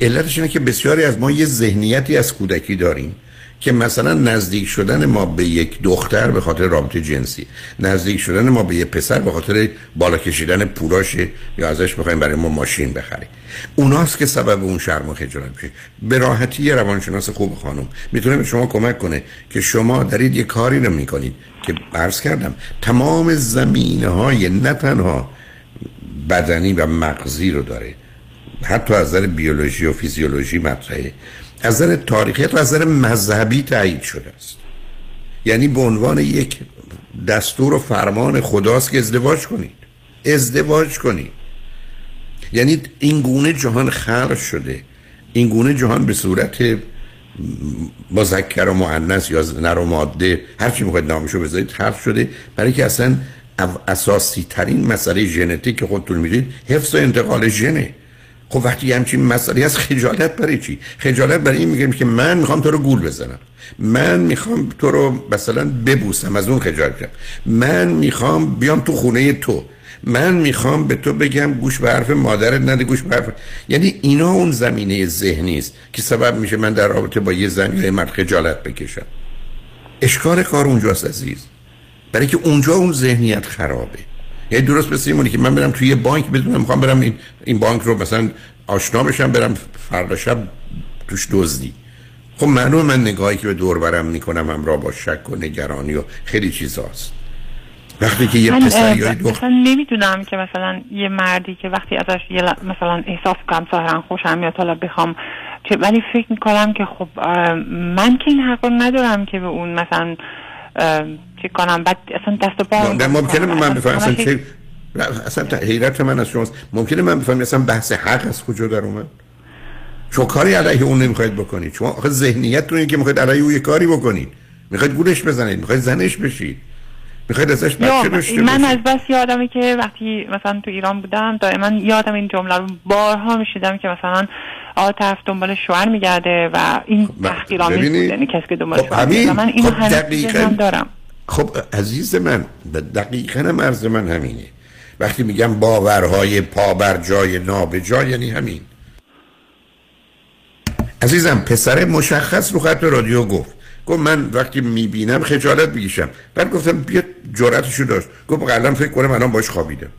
علتش اینه که بسیاری از ما یه ذهنیتی از کودکی داریم که مثلا نزدیک شدن ما به یک دختر به خاطر رابطه جنسی نزدیک شدن ما به یک پسر به خاطر بالا کشیدن پوراشه یا ازش بخوایم برای ما ماشین بخریم اوناست که سبب اون شرم و خجالت میشه به راحتی یه روانشناس خوب خانم می‌تونه به شما کمک کنه که شما دارید یه کاری رو می‌کنید که عرض کردم تمام زمینه های نه تنها بدنی و مغزی رو داره حتی از نظر بیولوژی و فیزیولوژی مطرحه. از نظر تاریخی از نظر مذهبی تایید شده است. یعنی به عنوان یک دستور و فرمان خداست که ازدواج کنید. ازدواج کنید. یعنی این گونه جهان خلق شده. این گونه جهان به صورت مذکر و مؤنث یا نر و ماده هر چی می‌خواید نامشو بذارید حرف شده. برای که اصلا اساسی ترین مسئله ژنتیک که خودتون می‌دید حفظ و انتقال ژنه. خب وقتی همچین مسئله از خجالت برای چی؟ خجالت برای این میگم که من می‌خوام تو رو گول بزنم. من می‌خوام تو رو مثلا ببوسم از اون خجالت من می‌خوام بیام تو خونه تو. من می‌خوام به تو بگم گوش به حرف مادرت نده گوش به حرف. یعنی اینا اون زمینه ذهنی است که سبب میشه من در رابطه با یه زن یا مرد خجالت بکشم. اشکال کار اونجاست عزیز. برای که اونجا اون ذهنیت خرابه. یعنی درست مثل اینه که من برم توی یه بانک بدونم می‌خوام برم این, این بانک رو مثلا آشنا بشم برم فردا شب توش دزدی. خب معلومه من نگاهی که به دور برم می‌کنم همراه با شک و نگرانی و خیلی چیزاست وقتی که یه پسری مثلا نمی‌دونم که مثلا یه مردی که وقتی ازش یه مثلا احساس کنم ظاهرا خوشم میاد حالا بخوام که ولی فکر می‌کنم که خب من که این حق ندارم که به اون مثلا چی کنم؟ بعد اصلا دست پا نه ممکنه من بفهم اصلا چه اصلا حیرت من از شماست. ممکنه من بفهم اصلا بحث حق از کجا در اومد؟ شما کاری علیه اون نمی‌خواید بکنید. شما آخه ذهنیتتون که می‌خواید علیه اون یه کاری بکنید. می‌خواید گولش بزنید می‌خواید زنش بشید. می‌خواید ازش بچه داشته من از بس یادمه که وقتی مثلا تو ایران بودم دائما یادم این جمله رو بارها میشیدم که مثلا طرف دنبال شوهر میگرده و این خب، تحقیرآمیز بود یعنی کسی که دنبال خب شوهر من اینو خب دقیقاً. دارم. خب عزیز من دقیقا مرز من همینه. وقتی میگم باورهای پا بر جای نابجا یعنی همین. عزیزم پسر مشخص رو خط رادیو گفت. گفت من وقتی می‌بینم خجالت بگیشم بعد گفتم بیا جرأتشو داشت. گفت قلم فکر کنم الان باش خوابیدم.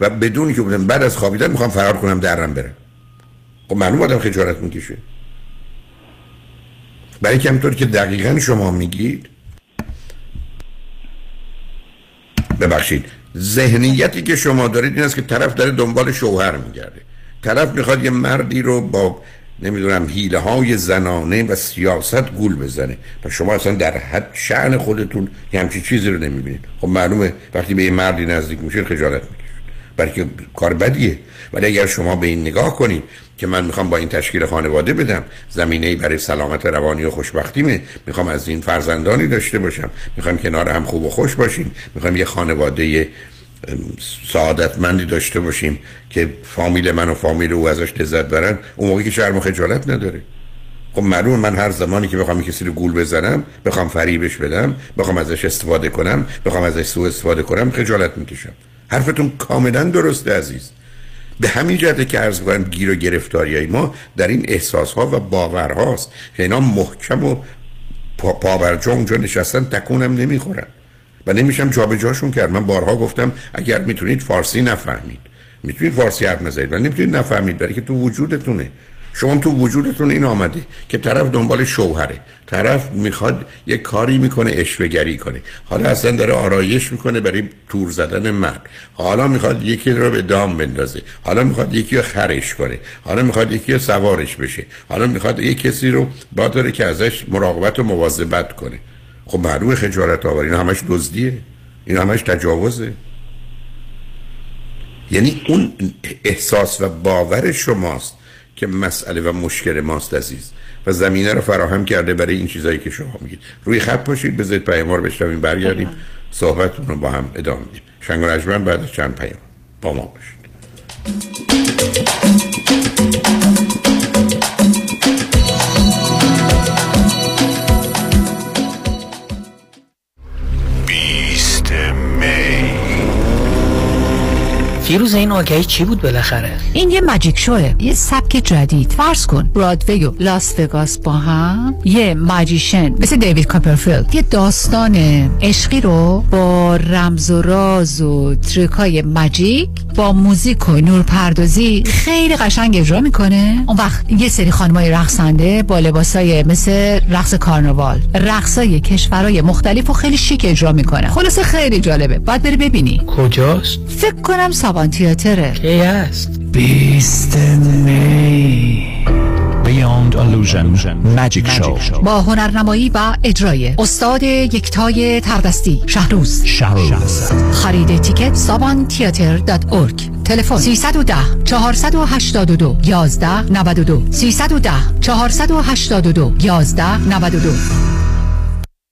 و بدون که بودم بعد از خوابیدن می‌خوام فرار کنم درم برم خب معلوم آدم خجالت می‌کشه. برای که همطور که دقیقا شما میگید ببخشید. ذهنیتی که شما دارید این است که طرف داره دنبال شوهر میگرده. طرف می‌خواد یه مردی رو با نمی‌دونم حیله های زنانه و سیاست گول بزنه. و شما اصلا در حد شعن خودتون یه همچی چیزی رو نمی‌بینید. خب معلومه وقتی به یه مردی نزدیک میشه خجالت می‌کشید بلکه کار بدیه. ولی اگر شما به این نگاه کنید که من می‌خوام با این تشکیل خانواده بدم زمینه برای سلامت روانی و خوشبختیمه. می‌خوام از این فرزندانی داشته باشم. می‌خوام کنار هم خوب و خوش باشیم. می‌خوام یه خانواده سعادتمندی داشته باشیم که فامیل من و فامیل او ازش لذت برن. اون موقعی که شرم و خجالت نداره. خب معلوم من هر زمانی که بخوام کسی رو گول بزنم بخوام فریبش بدم بخوام ازش استفاده کنم بخوام ازش سوء استفاده کنم خجالت می‌کشم. حرفتون کاملا درسته عزیز. به همین جهته که عرض کنم گیر و گرفتاری ما در این احساس ها و باورهاست. که اینا محکم و پاورجا اونجا نشستن تکونم نمی‌خورن. و نمیشم جابجاشون کرد. من بارها گفتم اگر می‌تونید فارسی نفهمید. می‌تونید فارسی حرف نزنید. ولی نمی‌تونید نفهمید برای که تو وجودتونه. شما تو وجودتون این آمده که طرف دنبال شوهره. طرف می‌خواد یه کاری می‌کنه اشوگری کنه. حالا اصلا داره آرایش می‌کنه برای تور زدن مرد. حالا می‌خواد یکی رو به دام بندازه. حالا می‌خواد یکی رو خرش کنه. حالا می‌خواد یکی رو سوارش بشه. حالا می‌خواد یه کسی رو با داره که ازش مراقبت و مواظبت کنه. خب معلومه خجالت آور این همش دزدیه. این همش تجاوزه. یعنی اون احساس و باور شماست که مسئله و مشکل ماست عزیز. و زمینه رو فراهم کرده برای این چیزایی که شما میگید. روی خط باشید بذارید پیام رو بشنویم برگردیم. صحبتتون رو با هم ادامه میدیم شنگ و بعد از چند پیام. با ما باشید. فیروز این آگهی چی بود بالاخره؟ این یه ماجیک شوه یه سبک جدید. فرض کن برادوی و لاس وگاس با هم یه ماجیشن مثل دیوید کاپرفیلد. یه داستان عشقی رو با رمز و راز و تریکای ماجیک با موزیک و نور پردازی خیلی قشنگ اجرا می‌کنه. اون وقت یه سری خانمای رقصنده با لباسای مثل رقص کارناوال رقصای کشورهای مختلف و خیلی شیک اجرا می‌کنه خلاصه خیلی جالبه. باید بری ببینی. کجاست؟ فکر کنم سابان تیاتره. کی هست؟ بیست می. Beyond Illusion. Magic Show. با هنرنمایی و اجرای. استاد یکتای تردستی. شهروز. شهروز. خرید تیکت سابان تیاتر دات ارگ تلفن 310 482 11 92 310 482 11 92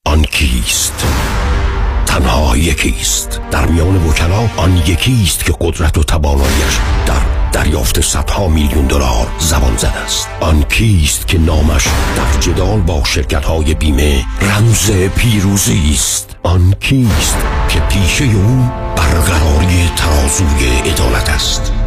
آن کیست؟ تنها یکیست در میان وکلا آن یکیست که قدرت و تواناییش در دریافت صدها میلیون دلار زبان زد است. آن کیست که نامش در جدال با شرکت های بیمه رمز پیروزی است؟ آن کیست که پیشه او برقراری ترازوی عدالت است؟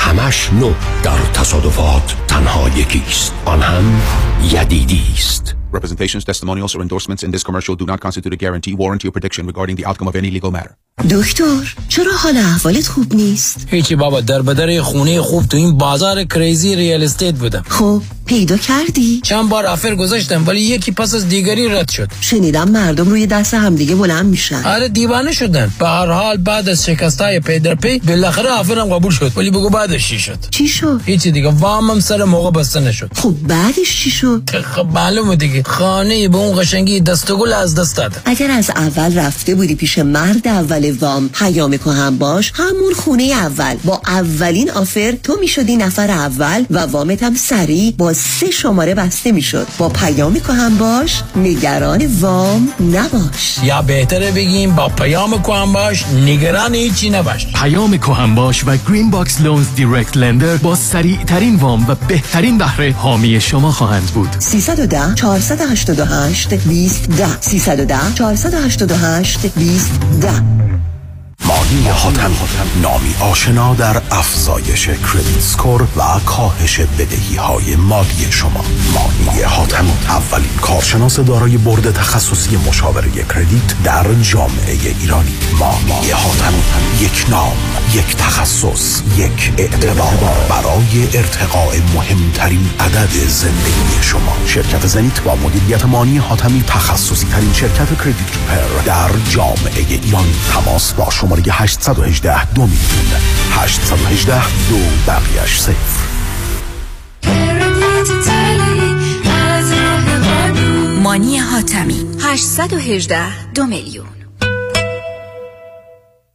همش نه در تصادفات تنها یکیست. آن هم یدیدی است. Representations, testimonials, or endorsements in this commercial do not constitute a guarantee, warranty, or prediction regarding the outcome of any legal matter. دکتر چرا حال احوالت خوب نیست؟ هیچی بابا در بدر خونه خوب تو این بازار crazy real estate بودم خب پیدا کردی؟ چند بار offer گذاشتم ولی یکی پس از دیگری رد شد شنیدم مردم روی دست همدیگه بلند میشن آره دیوانه شدن به هر حال بعد از شکستای پی در پی بالاخره افرم قبول شد ولی بگو بعدش چی شد چی شد؟ هیچی دیگه وامم سر موقع بسته نشد خب بعدش چی شد؟ خب معلومه دیگه خانه به اون قشنگی دستگل از دست داد اگر از اول رفته بودی پیش مرد اول وام پیام هم باش همون خونه اول. با اولین آفر تو می‌شدی نفر اول و وامت هم سریع با سه شماره بسته می‌شد. با پیامی که هم باش نگران وام نباش. یا بهتره بگیم با پیام کوهم باش نگران هیچی نباش. پیام کوهم باش و Green Box Loans direct lender با سریع ترین وام و بهترین بهره حامی شما خواهند بود. 310 488 20 10 310 488 20 10 مانی حاتم. نامی آشنا در افزایش credit score و کاهش بدهی های مالی شما. مانی حاتم اولین کارشناس دارای برد تخصصی مشاوره کردیت در جامعه ایرانی. مانی حاتم یک نام یک تخصص یک اعتبار. برای ارتقاء مهمترین عدد زندگی شما. شرکت زنیت با مدیریت مانی حاتمی تخصصی ترین شرکت کردیت پر در جامعه ایرانی تماس با شماره 818 دو میلیون. 818 دو بقیش صفر. مانی حاتمی. 818 دو میلیون.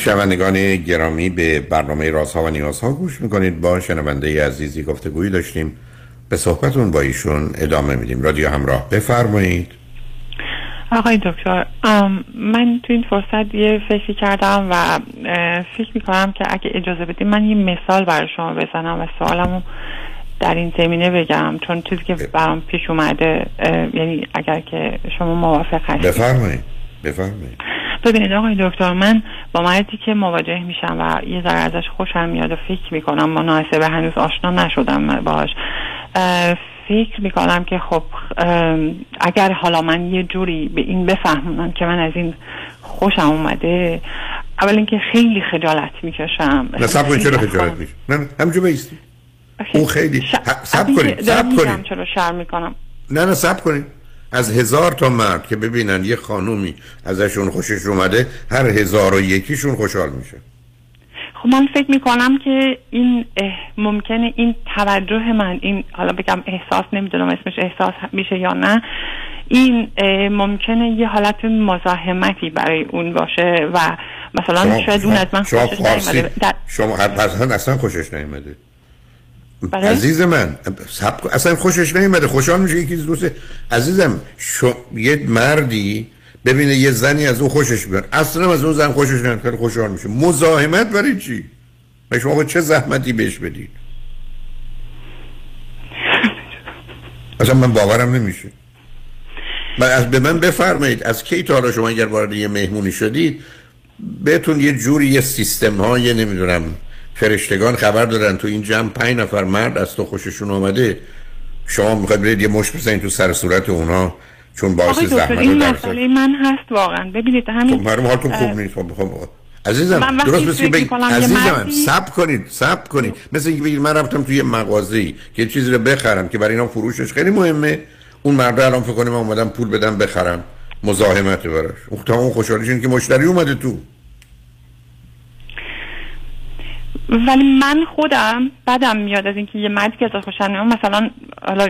شنوندگان گرامی به برنامه رازها و نیازها گوش می‌کنید. با شنونده عزیزی گفتگویی داشتیم. به صحبتون با ایشون ادامه میدیم. رادیو همراه بفرمایید. آقای دکتر من تو این فرصت یه فکری کردم و فکر می‌کنم که اگه اجازه بدیم من یه مثال برای شما بزنم و سوالمو در این زمینه بگم. چون چیزی که برام پیش اومده یعنی اگر که شما موافق هستید. بفرمایید. بفرمایید. ببینید آقای دکتر من با مردی که مواجه میشم و یه ذره ازش خوشم میاد و فکر می‌کنم مناسبه هنوز آشنا نشدم باش فکر می‌کنم که خب اگر حالا من یه جوری به این بفهمونم که من از این خوشم اومده اول اینکه خیلی خجالت می‌کشم. نه سب کنید چرا خجالت میشه نه همجور بیستی اون خیلی سب کنید سب کنید. چرا شر می‌کنم. نه نه سب کنید. از هزار تا مرد که ببینن یه خانومی ازشون خوشش اومده هر هزار و یکیشون خوشحال میشه. خب من فکر می‌کنم که این ممکنه این توجه من این حالا بگم احساس نمی‌دونم اسمش احساس میشه یا نه این ممکنه یه حالت مزاحمتی برای اون باشه و مثلا شاید اون از من خوشش نیومده. شما اصلا خوشش نیومده. عزیز من سب... اصلا خوشش نیومده خوشحال میشه یکی دوست. عزیزم شو... یه مردی ببینه یه زنی از اون خوشش بیاد. اصلا از اون زن خوشش نمیاد خیلی خوشحال میشه. مزاحمت برای چی؟ و شما چه زحمتی بهش بدید؟ اصلا من باورم نمیشه. و از به من بفرمایید از کی تا حالا شما اگر وارد یه مهمونی شدید بهتون یه جوری یه سیستم های نمی‌دونم فرشتگان خبر دارن تو این جمع پنج نفر مرد از تو خوششون آمده شما می‌خواید برید یه مش بزنید تو سر صورت اونا چون باعث زحمت این مسئله من هست واقعا. ببینید همین خب حالتون خوب نیست. خب خب عزیزم درست مثل بگید عزیزم سب کنید سب کنید. مثل اینکه بگید من رفتم توی مغازه‌ای که چیزی رو بخرم که برای اینا فروشش خیلی مهمه. اون مرد الان فکر کنه من اومدم پول بدم بخرم. مزاحمت براش. اون تمام خوشحالیش اینه که مشتری اومده تو. ولی من خودم بدم میاد از اینکه یه مردی که ازش خوشم نمیاد مثلا حالا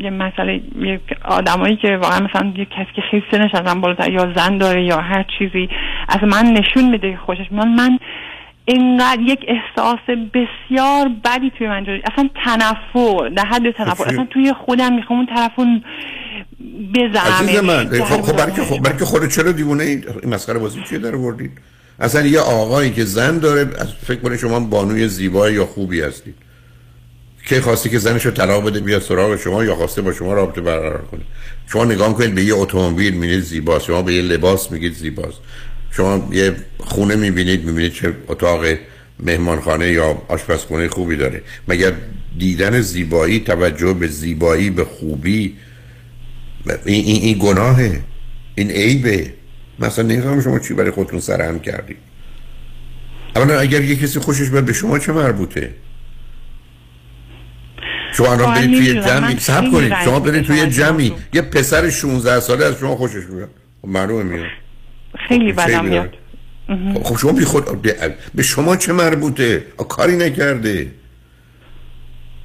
یه مسئله یه آدمایی که واقعا مثلا یه کسی که خیلی سنش ازم بالاتر یا زن داره یا هر چیزی از من نشون میده که خوشش میاد. من اینقدر یک احساس بسیار بدی توی من جاری اصلا تنفر در حد تنفر. اصلا توی خودم می‌خوام اون طرفون بزنم. عزیز من خب برای که خب برای که خودت چرا دیوونه این مسخره بازی چیه در آوردید اصلا یه آقایی که زن داره فکر کنه شما بانوی زیبایی یا خوبی هستید. که خواستی که زنش رو طلاق بده بیاد سراغ شما یا خواسته با شما رابطه برقرار کنه. شما نگاه کنید به یه اتومبیل می‌بینید زیباست. شما به یه لباس میگید زیباست. شما یه خونه می‌بینید می‌بینید چه اتاق مهمانخانه یا آشپزخونه خوبی داره. مگر دیدن زیبایی توجه به زیبایی به خوبی این, این, این گناهه. این عیبه. مثلا نمی‌دونم شما چی برای خودتون سرهم کردید اولا اگر یه کسی خوشش بیاد به شما چه مربوطه؟ شما الان برید توی جمعی. سب کنید. شما برید توی جمعی. یه پسر 16 ساله از شما خوشش میاد. خب معلومه میاد. خیلی بدم میاد. خب شما بی خود به شما چه مربوطه؟ کاری نکرده.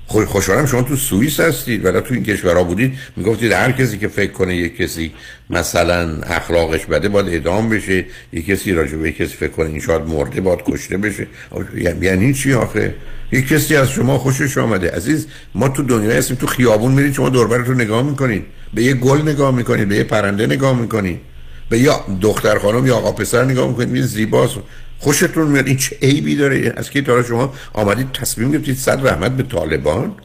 خوشحالم شما تو سوئیس هستید ولی تو این کشورها بودید می‌گفتید هر کسی که فکر کنه یک کسی مثلا اخلاقش بده باید اعدام بشه یک کسی راجع به کسی فکر کنه این شاید مرده باید کشته بشه. یعنی چی آخه؟ یک کسی از شما خوشش آمده. عزیز ما تو دنیا هستیم تو خیابون میرید شما رو نگاه می‌کنید. به یه گل نگاه می‌کنید به یه پرنده نگاه می‌کنید. به یا دختر خانم یا آقا پسر نگاه می‌کنید. میرید زیباست. خوشتون میاد؟ این چه عیبی داره؟ از که تا شما آمدید تصمیم گرفتید صد رحمت به طالبان؟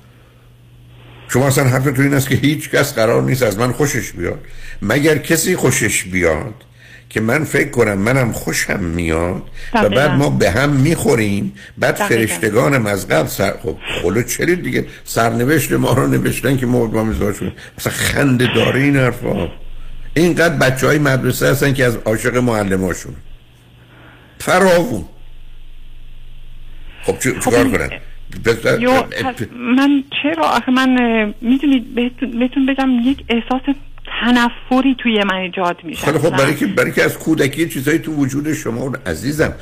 شما اصلا حرفتون این است که هیچ کس قرار نیست از من خوشش بیاد. مگر کسی خوشش بیاد که من فکر کنم منم خوشم میاد و بعد ما به هم می‌خوریم بعد. فرشتگانم از قبل سر خب خلو چرید دیگه؟ سرنوشت ما رو نوشتن که ما با شد مثلا خنده داره این حرفا. اینقدر بچه های مدرسه هستن که از عاشق معلماشون. فراوون خب چه خب کار کنن من چرا آخه من می‌دونید بهتون بگم یک احساس تنفری توی من ایجاد میشه خب برای که برای که از کودکی چیزایی تو وجود شما عزیزم.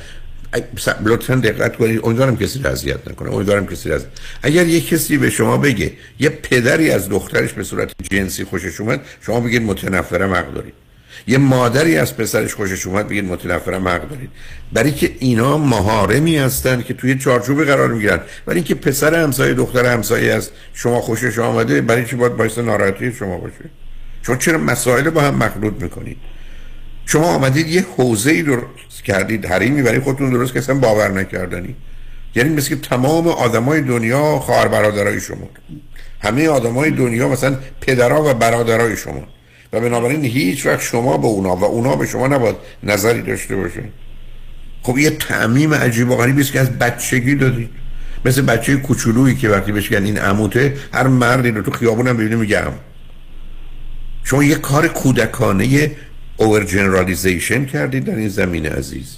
لطفا دقت کنید. امیدوارم کسی رو اذیت نکنه. امیدوارم کسی رو اگر یه کسی به شما بگه یه پدری از دخترش به صورت جنسی خوشش اومد شما بگید متنفرم حق دارید. یه مادری از پسرش خوشش اومد بگید متنفرم حق دارید. برای که اینا مهارمی هستن که توی چارچوب قرار می‌گیرن. برای اینکه پسر همسایه دختر همسایه از شما خوشش آمده برای چی باید باعث ناراحتی شما باشه. چون چرا مسائل با هم مخلوط می‌کنید؟ شما آمدید یه حوزه ای درست کردید حریمی برای خودتون درست که اصلا باور نکردنی. یعنی مثل که تمام آدمای دنیا خواهر برادرای شما. همه آدمای دنیا مثلا پدرها و برادرای شما. و بنابراین هیچ وقت شما به اونا و اونا به شما نباید نظری داشته باشه. خب یه تعمیم عجیب و غریبی است که از بچگی دادید مثل بچه کوچولویی که وقتی بهش این عموته هر مردی رو تو خیابونم ببینه میگم. شما یه کار کودکانه اوور جنرالیزیشن کردید در این زمین عزیز.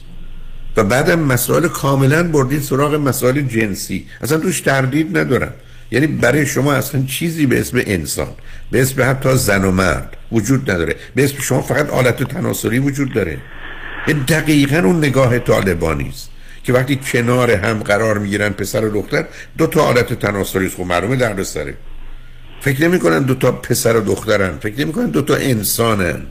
و بعدم مسائل کاملا بردید سراغ مسائل جنسی. اصلا توش تردید ندارم. یعنی برای شما اصلا چیزی به اسم انسان به اسم حتی زن و مرد. وجود نداره. به اسم شما فقط آلت تناسلی وجود داره. دقیقا اون نگاه طالبانی است که وقتی کنار هم قرار می‌گیرن پسر و دختر دو تا آلت تناسلی خب معلومه درد سره فکر نمی کنن دو تا پسر و دخترن. فکر نمی کنن دو تا انسانن.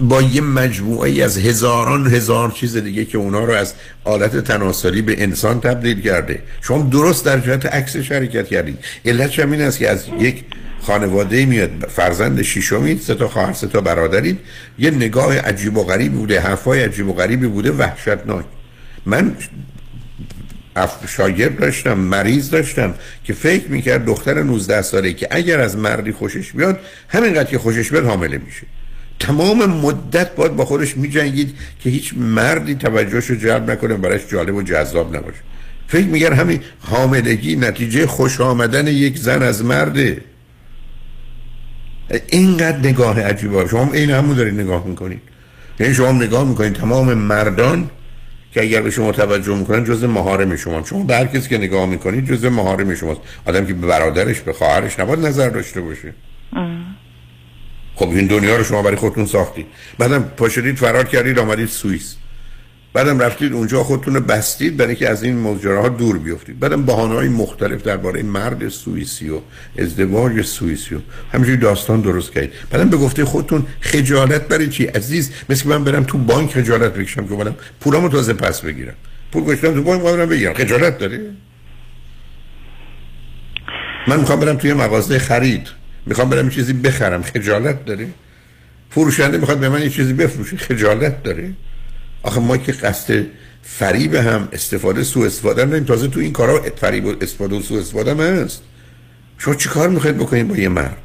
با یه مجموعه از هزاران هزار چیز دیگه که اونا رو از آلت تناسلی به انسان تبدیل کرده. شما درست در جهت عکس شرکت کردید. علت این است که از یک خانواده میاد فرزند شیشمید سه تا خواهر سه تا برادرید. یه نگاه عجیب و غریب بوده حرفای عجیب و غریبی بوده وحشتناک. من شاگرد داشتم مریض داشتم که فکر می‌کرد دختر 19 ساله که اگر از مردی خوشش بیاد همینقدر که خوشش بیاد حامله میشه. تمام مدت باید با خودش میجنگید که هیچ مردی توجهش رو جلب نکنه برایش جالب و جذاب نباشه. فکر میگر همین حاملگی نتیجه خوش آمدن یک زن از مرده. اینقدر نگاه عجیبه شما این همون دارید نگاه می‌کنید یعنی شما نگاه می‌کنید تمام مردان که اگر به شما توجه می‌کنن جز مهارم شما شما به هر کسی که نگاه می‌کنید جز مهارم شماست. آدم که به برادرش به خواهرش نباید نظر داشته باشه. خب این دنیا رو شما برای خودتون ساختید. بعدم پاشدید فرار کردید آمدید سوئیس. بعدم رفتید اونجا خودتون رو بستید برای که از این ماجراها دور بیفتید. بعدم بهانه های مختلف درباره مرد سوئیسی و ازدواج سوئیسی و همینجوری داستان درست کردید. بعدم به گفته خودتون خجالت برای چی؟ عزیز مثل من برم تو بانک خجالت بکشم که بعدم پولامو تازه پس بگیرم. پول گذاشتم تو بانک برم بگیرم. خجالت داره من می‌خوام برم توی مغازه خرید. می‌خوام برم چیزی بخرم خجالت داره فروشنده می‌خواد به من یه چیزی بفروشه خجالت داره آخه ما که قصد فریب هم استفاده سو استفاده هم تازه تو این کارا فریب و استفاده و سو استفاده هم هست. شما چی کار می‌خواید بکنید با یه مرد؟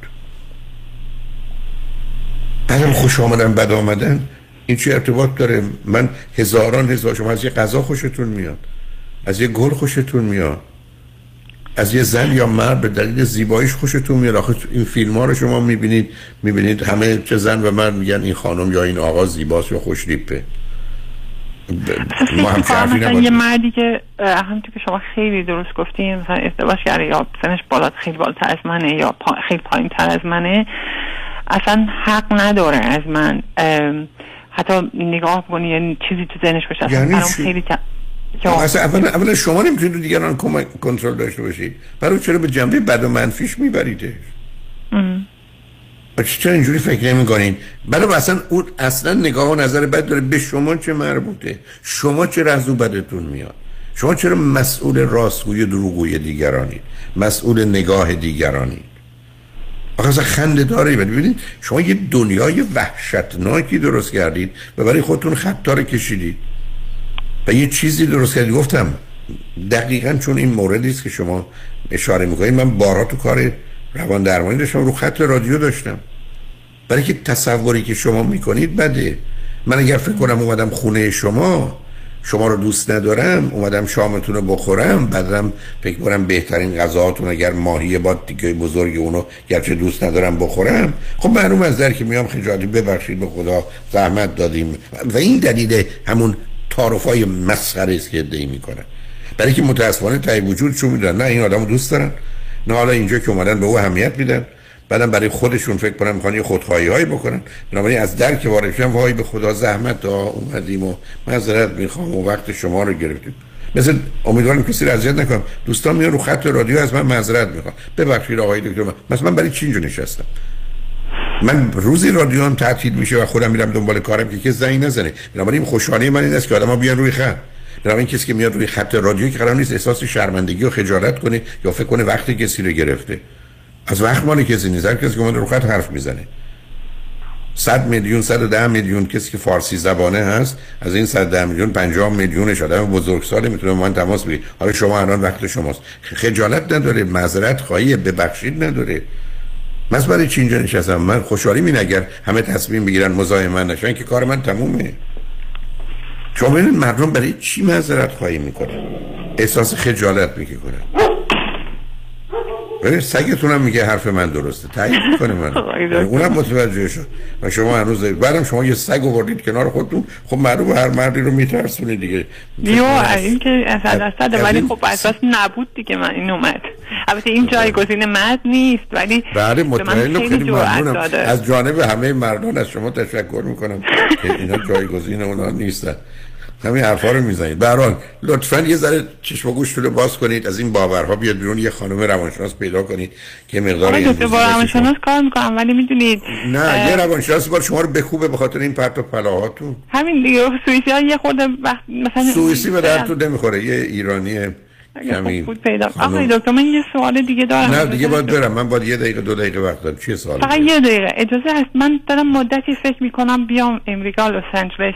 بعدم خوش آمدن بد آمدن این چه ارتباط داره؟ من هزاران هزار شما از یه غذا خوشتون میاد از یه گل خوشتون میاد. از یه زن یا مرد به دلیل زیباییش خوشتون میاد. آخه این فیلم ها رو شما می‌بینید می‌بینید همه چه زن و مرد میگن این خانم یا این آقا زیباست یا خوش لیپه ما هم مثلا یه مردی که همونطور که شما خیلی درست گفتین مثلا ازدواج کرده یا سنش بالات خیلی بالاتر از منه یا پا خیلی پایین تر از منه اصلا حق نداره از من حتی نگاه کنی یعنی چیزی تو ذهنش باشه یعنی خیلی اصلا اولا, شما نمی‌تونید دیگران کنترل داشته باشید. برای چرا به جنبه بد و منفیش میبریدش چرا اینجوری فکر نمی کنین برای اصلا اون اصلا نگاه و نظر بد داره. به شما چه مربوطه؟ شما چرا از بدتون میاد؟ شما چرا مسئول راستگوی دروغوی دیگرانید؟ مسئول نگاه دیگرانید؟ آخه اصلا خنده داره ببینید شما یه دنیای وحشتناکی درست کردید و برای خودتون خطار کشیدید. و یه چیزی درست کردید گفتم دقیقا چون این موردی است که شما اشاره می‌کنید من بارا تو کار روان درمانی داشتم رو خط رادیو داشتم. برای که تصوری که شما می‌کنید بده. من اگر فکر کنم اومدم خونه شما شما رو دوست ندارم اومدم شامتون رو بخورم بعدم فکر کنم بهترین غذاهاتون اگر ماهی با تیکه بزرگ اونو گرچه دوست ندارم بخورم. خب معلوم از در که میام خجالتی ببخشید به خدا زحمت دادیم. و این دلیل همون تعارفای مسخره است که ادعی می‌کنن برای که متاسفانه تای وجود چون می‌دونن نه این آدمو دوست دارن نه حالا اینجا که اومدن به او اهمیت میدن. بعدم برای خودشون فکر کنم می‌خوان یه خودخواهی هایی بکنن. بنابراین از درک شدن وای به خدا زحمت ها اومدیم و معذرت می‌خوام و وقت شما رو گرفتیم. مثل امیدوارم کسی رو اذیت نکنم. دوستان میان رو خط رادیو از من معذرت می‌خوام ببخشید آقای دکتر من مثلا من برای چی اینجا نشستم؟ من روزی رادیو هم تعطیل میشه و خودم میرم دنبال کارم که کسی زنگ نزنه. بنابراین خوشحالی من این است که آدما بیان روی خط. این کسی که میاد روی خط رادیو که قرار نیست احساس شرمندگی و خجالت کنه یا فکر کنه وقتی کسی رو گرفته. از وقت مال کسی نیست. هر کسی که رو خط حرف می‌زنه. 100 میلیون 110 میلیون کسی که فارسی زبانه هست از این 110 میلیون 50 میلیونش آدم بزرگسال می‌تونه من تماس بگیره. حالا شما الان وقت شماست. خجالت نداره معذرت خواهی ببخشید نداره. من برای چی اینجا نشستم؟ من خوشحالی می اگر همه تصمیم بگیرن مزاحم من نشن که کار من تمومه. شما مردم برای چی معذرت خواهی می‌کنن؟ احساس خجالت می‌کنن ببین سگتون هم میگه حرف من درسته. تایید می‌کنه من اونم متوجه شد. و شما هنوز بعدم شما یه سگ آوردید کنار خودتون. خب معلومه هر مردی رو میترسونه دیگه. یو این که اصلا اصلا ولی خب اساس نبود دیگه من این اومد. البته این جایگزین مرد نیست ولی بله مطمئنم خیلی ممنونم. از جانب همه مردان از شما تشکر می‌کنم که اینا جایگزین اونا نیستن. همین حرفا رو می‌زنید. به لطفا یه ذره چشم و گوش رو باز کنید از این باورها بیاد بیرون یه خانم روانشناس پیدا کنید که مقدار این با روانشناس کار می‌کنم ولی می‌دونید نه یه روانشناس بار شما رو بخوبه به خاطر این پرت و پلاهاتون. همین دیگه سوئیسی ها یه خورده وقت مثلا سوئیسی به درتون نمی‌خوره یه ایرانی کمی بود پیدا آقای دکتر من یه سوال دیگه دارم. نه دیگه باید برم من باید یه دقیقه دو دقیقه وقت دارم. چیه سوال فقط یه دقیقه. اجازه هست من دارم مدتی فکر می‌کنم بیام امریکا لس آنجلس.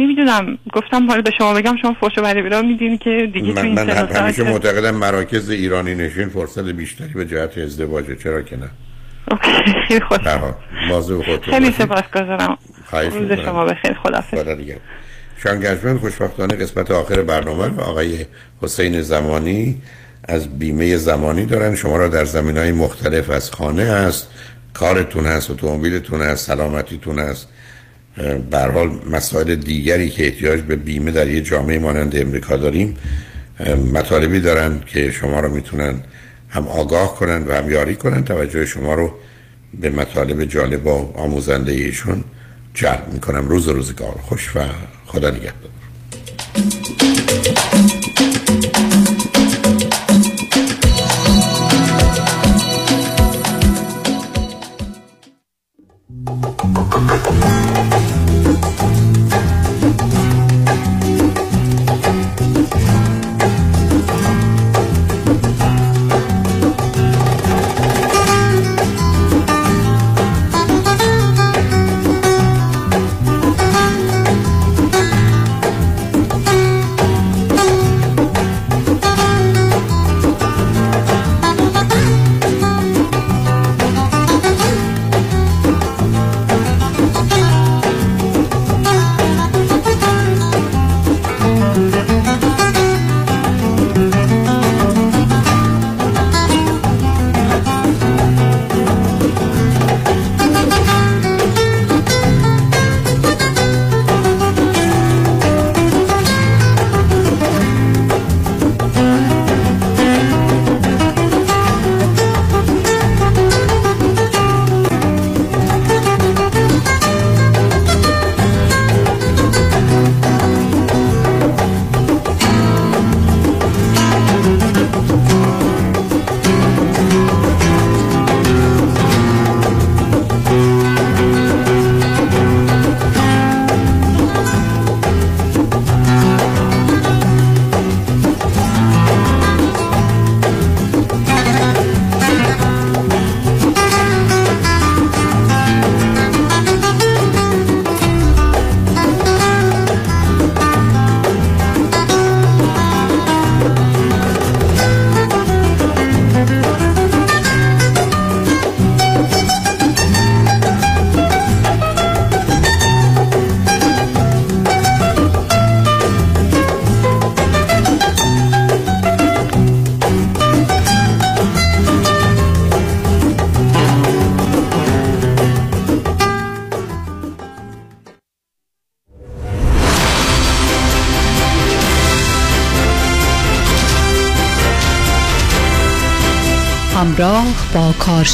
نمی‌دونم گفتم حالا به شما بگم شما فوش و بده میدین که دیگه من, من همیشه معتقدم مراکز ایرانی نشین فرصت بیشتری به جهت ازدواجه. چرا که نه؟ خیلی خوش خیلی سپاسگزارم. روز شما بخیر. خدافظ شانگجمن خوشبختانه قسمت آخر برنامه و آقای حسین زمانی از بیمه زمانی دارن. شما را در زمین های مختلف از خانه هست. کارتون هست اتومبیلتون هست سلامتیتون هست. حال مسائل دیگری که احتیاج به بیمه در یه جامعه مانند امریکا داریم مطالبی دارن که شما رو می‌تونن هم آگاه کنن و هم یاری کنن. توجه شما رو به مطالب جالب و آموزنده ایشون جلب می‌کنم. روز روزگار. خوش و خدا نگهدار.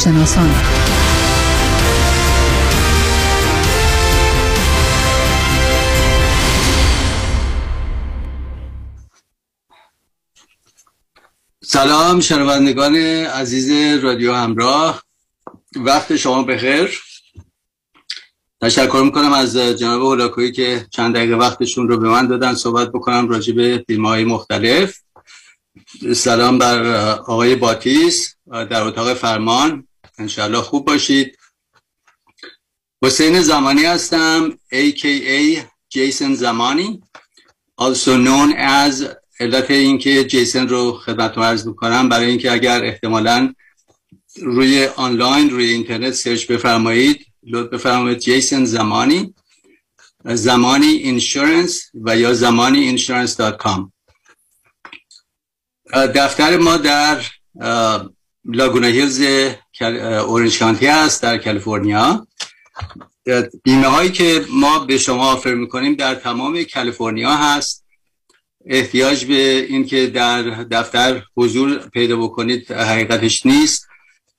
با کارشناسان سلام شنوندگان عزیز رادیو همراه. وقت شما بخیر. تشکر می‌کنم از جناب هولاکویی که چند دقیقه وقتشون رو به من دادن. صحبت بکنم راجع به مختلف. سلام بر آقای باتیس در اتاق فرمان. انشالله خوب باشید. حسین زمانی هستم AKA جیسن زمانی. Also known as علت اینکه جیسن رو خدمت عرض بکنم برای اینکه اگر احتمالا روی آنلاین روی اینترنت search بفرمایید لطف بفرمایید جیسن زمانی. زمانی Insurance و یا زمانی Insurance dot com دفتر ما در لاگونا هیلز اورنج کانتی هست در کالیفرنیا. بیمه هایی که ما به شما آفر می‌کنیم در تمام کالیفرنیا هست. احتیاج به اینکه در دفتر حضور پیدا بکنید حقیقتش نیست.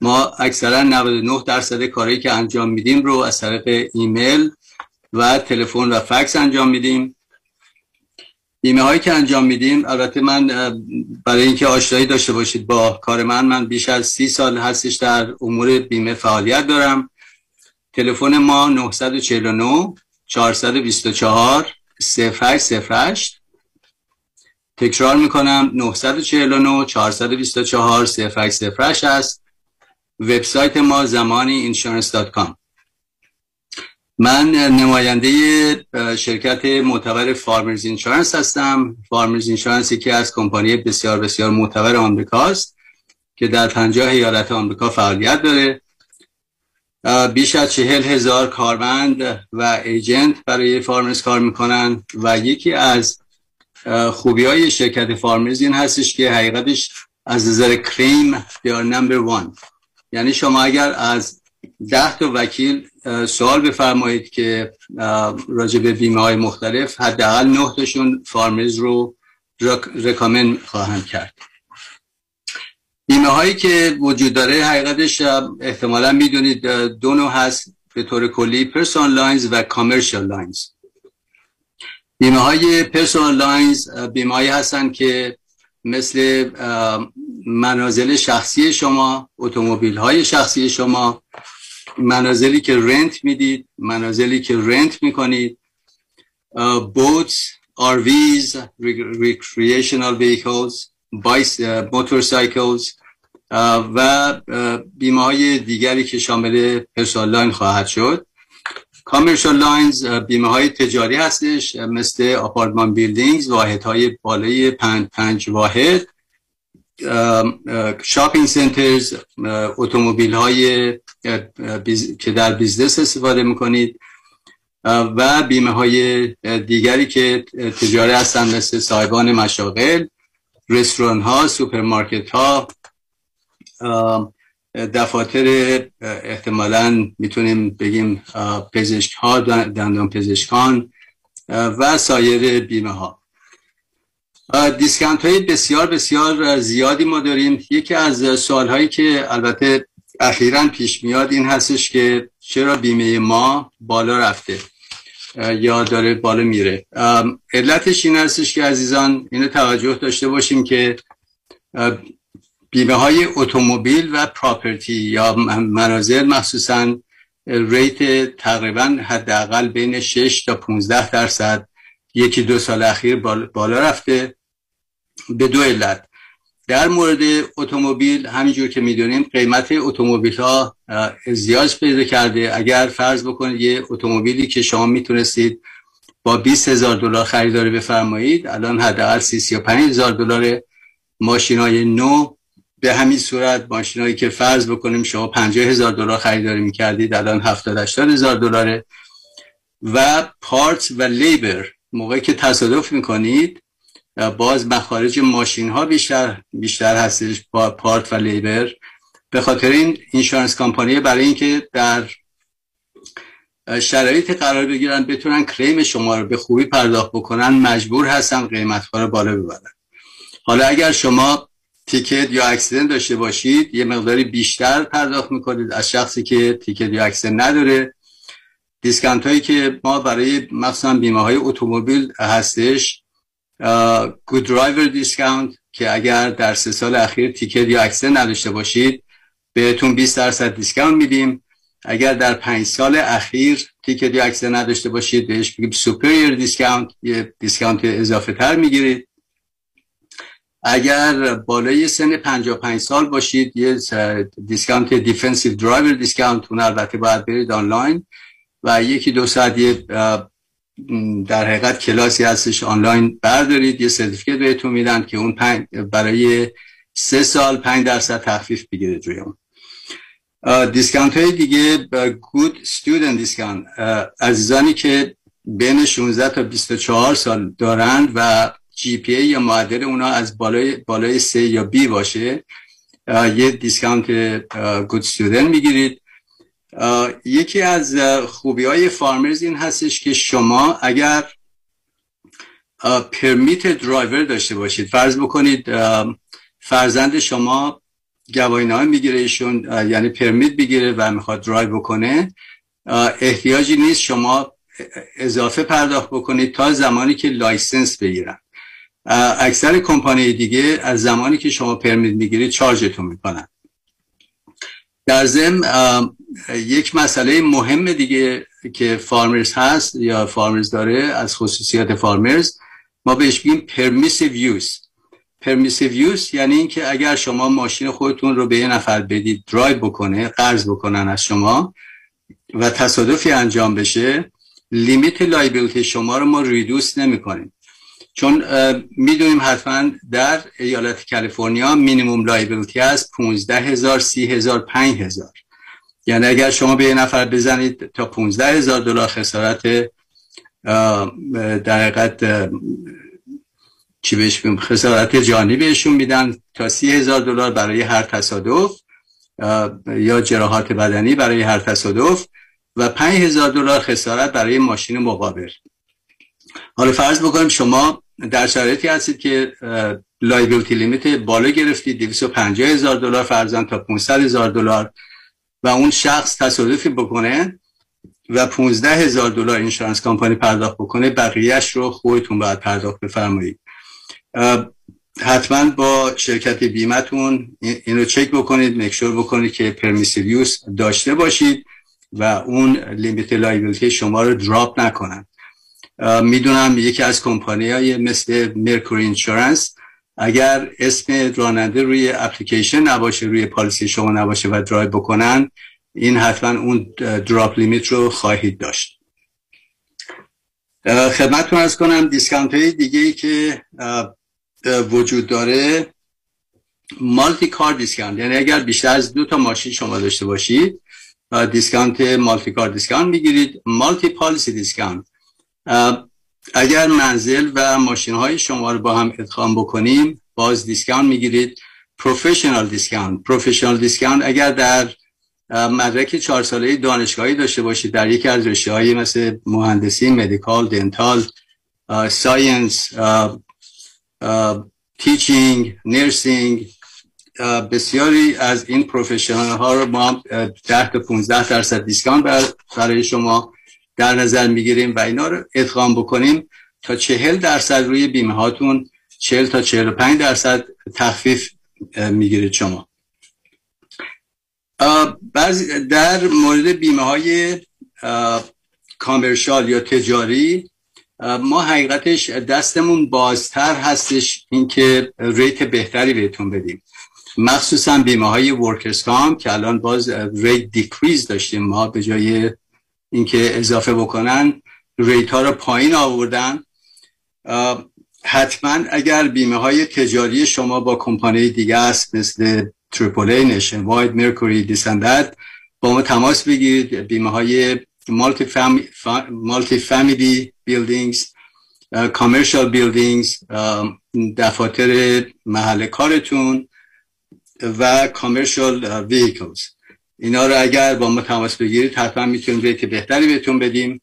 ما اکثرا 99 درصد کاری که انجام میدیم رو از طریق ایمیل و تلفن و فکس انجام میدیم. بیمه هایی که انجام میدیم البته من برای اینکه آشنایی داشته باشید با کار من من بیش از سی سال هستش در امور بیمه فعالیت دارم. تلفن ما 949 424 0808 تکرار می‌کنم 949 424 0808 است. وبسایت ما زمانی insurance.com من نماینده شرکت معتبر Farmers Insurance هستم. Farmers Insurance یکی از کمپانی بسیار بسیار معتبر آمریکاست که در پنجاه ایالت آمریکا فعالیت داره. بیش از چهل هزار کارمند و agent برای Farmers کار می‌کنن و یکی از خوبی های شرکت Farmers این هستش که حقیقتش از نظر claim they're number one یعنی شما اگر از ده تا وکیل سوال بفرمایید که راجع به بیمه های مختلف حداقل نه تاشون Farmers رو recommend خواهند کرد. بیمه هایی که وجود داره حقیقتش احتمالا می‌دونید دو نوع هست به طور کلی personal lines و commercial lines بیمه های personal lines بیمه هایی هستن که مثل منازل شخصی شما اتومبیل های شخصی شما منازلی که rent می‌دید منازلی که rent می‌کنید. boats RVs recreational vehicles motorcycles و بیمه های دیگری که شامل personal line خواهد شد. Commercial lines بیمه های تجاری هستش مثل apartment buildings واحد های بالای پنج, پنج واحد. Shopping centers اتومبیل های که در business استفاده می‌کنید و بیمه های دیگری که تجاری هستن مثل صاحبان مشاغل رستوران ها سوپرمارکت ها دفاتر احتمالا می‌تونیم بگیم پزشک ها دندان پزشکان و سایر بیمه ها discount های بسیار بسیار زیادی ما داریم. یکی از سوال هایی که البته اخیرا پیش میاد این هستش که چرا بیمه ما بالا رفته یا داره بالا میره. علتش این هستش که عزیزان اینو توجه داشته باشیم که بیمه های اتومبیل و property یا منازل مخصوصا rate تقریبا حداقل بین 6 تا 15 درصد یکی دو سال اخیر بالا رفته. به دو علت. در مورد اتومبیل همینجور که می‌دونیم قیمت اتومبیل ها ازدیاج پیدا کرده. اگر فرض بکنید یه اتومبیلی که شما می‌تونستید با 20 هزار دلار خریداری بفرمایید الان حداقل 35 هزار دلار ماشین های نو. به همین صورت ماشینایی که فرض بکنیم شما 50 هزار دلار خریداری می‌کردید الان 70 80 هزار دلاره. و part و labor موقعی که تصادف می‌کنید باز مخارج ماشین ها بیشتر بیشتر هستش با part و labor. به خاطر این insurance company برای اینکه در شرایط قرار بگیرن بتونن claim شما رو به خوبی پرداخت بکنن مجبور هستن قیمت ها رو بالا ببرن. حالا اگر شما ticket یا accident داشته باشید یه مقداری بیشتر پرداخت می‌کنید از شخصی که ticket یا accident نداره. discount هایی که ما برای مخصوصا بیمه های اتومبیل هستش good driver discount که اگر در سه سال اخیر ticket یا accident نداشته باشید بهتون 20 درصد discount میدیم. اگر در پنج سال اخیر ticket یا accident نداشته باشید بهش بگیم superior discount یه discount اضافه تر می‌گیرید. اگر بالای سن 55 سال باشید یه discount defensive driver discount اون البته باید برید آنلاین و یکی دو ساعت یه در حقیقت کلاسی هستش. آنلاین بردارید یه certificate بهتون میدن که اون برای سه سال پنج درصد تخفیف بگیرید روی اون. discount های دیگه good student discount عزیزانی که بین 16 تا 24 سال دارند و GPA یا معدل اونا از بالای بالای سه یا B باشه یه discount good student می‌گیرید. یکی از خوبی های Farmers این هستش که شما اگر permit driver داشته باشید فرض بکنید فرزند شما گواهینامه می‌گیره ایشون یعنی permit بگیره و می‌خواد درایو بکنه احتیاجی نیست شما اضافه پرداخت بکنید تا زمانی که license بگیرن. اکثر کمپانی دیگه از زمانی که شما permit می‌گیرید charge تون می‌کنن. در ضمن یک مسئله مهم دیگه که Farmers هست یا Farmers داره از خصوصیات Farmers ما بهش بگیم permissive use permissive use یعنی اینکه اگر شما ماشین خودتون رو به یه نفر بدید درایو بکنه قرض بکنن از شما و تصادفی انجام بشه limit liability شما رو ما reduce نمی کنیم چون می‌دونیم حتما در ایالت کالیفرنیا minimum liability هست 15 هزار 30 هزار 5 هزار. یعنی اگر شما به یه نفر بزنید تا 15 هزار دلار خسارت در حقیقت چی بهش خسارت جانی بهشون میدن تا سی هزار دلار برای هر تصادف یا جراحات بدنی برای هر تصادف و پنج هزار دلار خسارت برای ماشین مقابل. حالا فرض بکنیم شما در شرایطی هستید که liability limit بالا گرفتید 250 هزار دلار per person تا 500 هزار دلار و اون شخص تصادفی بکنه و 15 هزار دلار insurance company پرداخت بکنه بقیهش رو خودتون باید پرداخت بفرمایید. حتما با شرکت بیمتون اینو چک بکنید make sure بکنید که permissive use داشته باشید و اون limit liability شما رو drop نکنن. می‌دونم یکی از کمپانی های مثل Mercury Insurance اگر اسم راننده روی اپلیکیشن نباشه روی policy شما نباشه و درایو بکنن این حتما اون drop limit رو خواهید داشت. خدمتتون عرض کنم discount های دیگه ای که وجود داره multi-car discount. یعنی اگر بیشتر از دو تا ماشین شما داشته باشید discount multi-car discount می‌گیرید multi-policy discount. اگر منزل و ماشین های شما رو با هم ادغام بکنیم باز discount می‌گیرید. professional discount professional discount اگر در مدرک چهار ساله دانشگاهی داشته باشید در یکی از رشته های مثل مهندسی medical dental science teaching nursing بسیاری از این professional ها رو ما 10 تا 15 درصد discount برای شما در نظر می‌گیریم و اینا رو ادغام بکنیم تا 40 درصد روی بیمه هاتون 40 تا 45 درصد تخفیف می‌گیرید شما. در مورد بیمه های commercial یا تجاری ما حقیقتش دستمون بازتر هستش اینکه rate بهتری بهتون بدیم. مخصوصا بیمه های workers' comp که الان باز rate decrease داشتیم ما به جای اینکه اضافه بکنن rate ها رو پایین آوردن. حتما اگر بیمه های تجاری شما با کمپانی دیگه است مثل Triple A Nationwide Mercury دیسندت با ما تماس بگیرید. بیمه های multi-family buildings commercial buildings دفاتر محل کارتون و commercial vehicles اینا رو اگر با ما تماس بگیرید حتما می‌تونیم rate بهتری بهتون بدیم.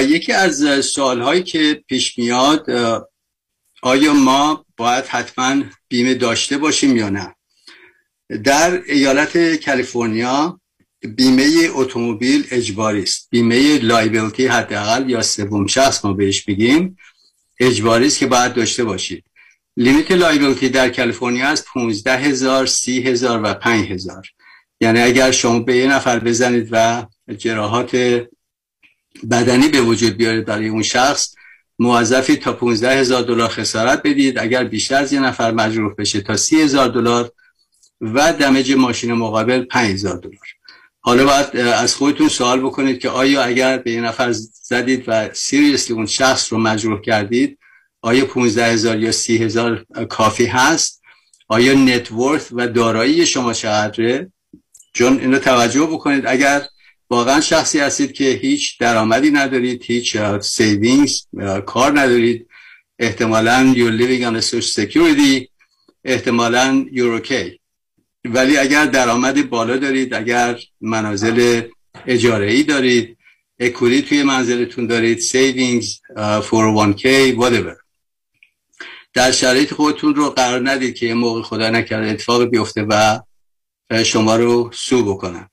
یکی از سوال هایی که پیش میاد آیا ما باید حتما بیمه داشته باشیم یا نه؟ در ایالت کالیفرنیا بیمه اتومبیل اجباری است. بیمه liability حداقل یا سوم شخص ما بهش بگیم اجباری است که باید داشته باشید. limit liability در کالیفرنیا از 15 هزار و 5 هزار. یعنی اگر شما به یه نفر بزنید و جراحات بدنی به وجود بیارید برای اون شخص موظفی تا 15 هزار دلار خسارت بدید. اگر بیشتر از یه نفر مجروح بشه تا 30 هزار دلار و دمج ماشین مقابل 5 هزار دلار. حالا باید از خودتون سوال بکنید که آیا اگر به یه نفر زدید و سیریسلی اون شخص رو مجروح کردید آیا 15 هزار یا 30 هزار کافی هست؟ آیا نتورث و دارایی شما چقدره؟ چون اینو توجه بکنید اگر واقعا شخصی هستید که هیچ درآمدی ندارید هیچ savings کار ندارید احتمالا you're living on a social security احتمالا you're okay. ولی اگر درآمد بالا دارید اگر منازل اجاره ای دارید equity توی منزلتون دارید savings 401k whatever. در شرایط خودتون رو قرار ندید که یه موقع خدا نکرده اتفاق بیفته و شما رو سو بکنن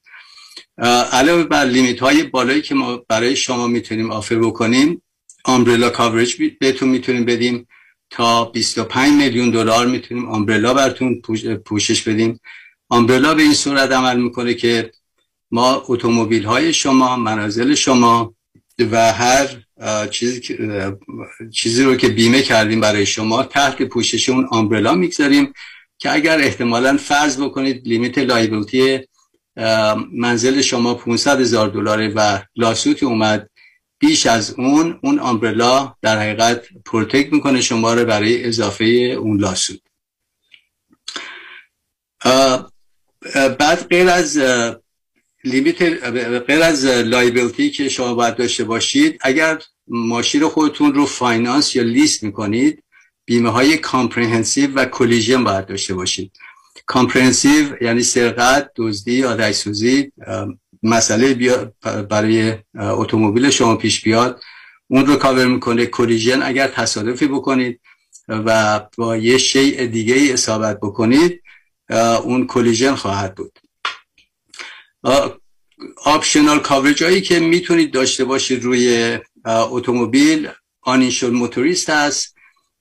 علاوه بر لیمیت های بالایی که ما برای شما می‌تونیم آفر بکنیم آمبرلا کاورج بهتون می‌تونیم بدیم. تا 25 میلیون دلار می‌تونیم آمبرلا براتون پوشش بدیم. آمبرلا به این صورت عمل می‌کنه که ما اتومبیل های شما منازل شما و هر چیزی, چیزی رو که بیمه کردیم برای شما تحت پوشش اون آمبرلا می‌گذاریم. که اگر احتمالا فرض بکنید limit liability منزل شما 500 هزار دلاره و lawsuit ی اومد بیش از اون اون umbrella در حقیقت protect می‌کنه شما رو برای اضافه اون lawsuit. بعد غیر از limit غیر از liability که شما باید داشته باشید اگر ماشین خودتون رو finance یا lease می‌کنید بیمه های comprehensive و collision باید داشته باشید. comprehensive یعنی سرقت دزدی آتش سوزی مسئله برای اتومبیل شما پیش بیاد. اون رو کاور می‌کنه collision اگر تصادفی بکنید و با یه شیء دیگه ای اصابت بکنید اون collision خواهد بود. optional coverage هایی که می‌تونید داشته باشید روی اتومبیل uninsured motorist هست.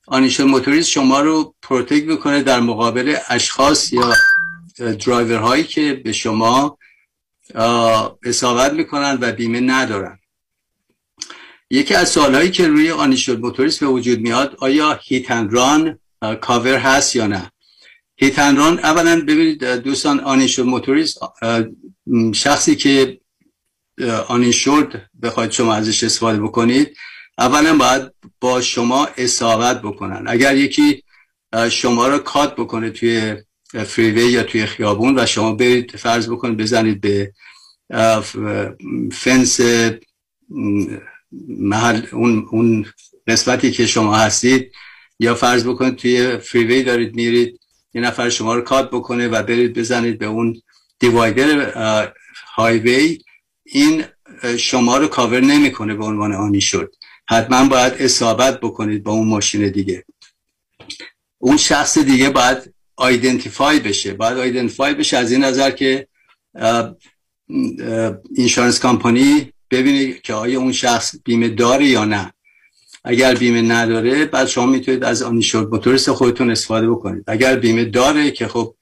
uninsured motorist شما رو protect می‌کنه در مقابل اشخاص یا درایور هایی که به شما اصابت می‌کنن و بیمه ندارن. یکی از سوال هایی که روی uninsured motorist به وجود میاد آیا hit and run کاور هست یا نه؟ hit and run اولا ببینید دوستان uninsured motorist شخصی که آنیشورد بخواید شما ازش استفاده بکنید اولا باید با شما اصابت بکنن. اگر یکی شما رو کات بکنه توی فریوی یا توی خیابون و شما برید فرض بکنید بزنید به فنس محل اون, اون قسمتی که شما هستید یا فرض بکنید توی فریوی دارید میرید یه نفر شما رو cut بکنه و برید بزنید به اون divider highway این شما رو کاور نمی‌کنه به عنوان uninsured حتما باید اصابت بکنید با اون ماشین دیگه. اون شخص دیگه باید identify بشه. باید identify بشه از این نظر که insurance company ببینه که آیا اون شخص بیمه داره یا نه. اگر بیمه نداره بعد شما می‌تونید از uninsured motorist خودتون استفاده بکنید. اگر بیمه داره که خب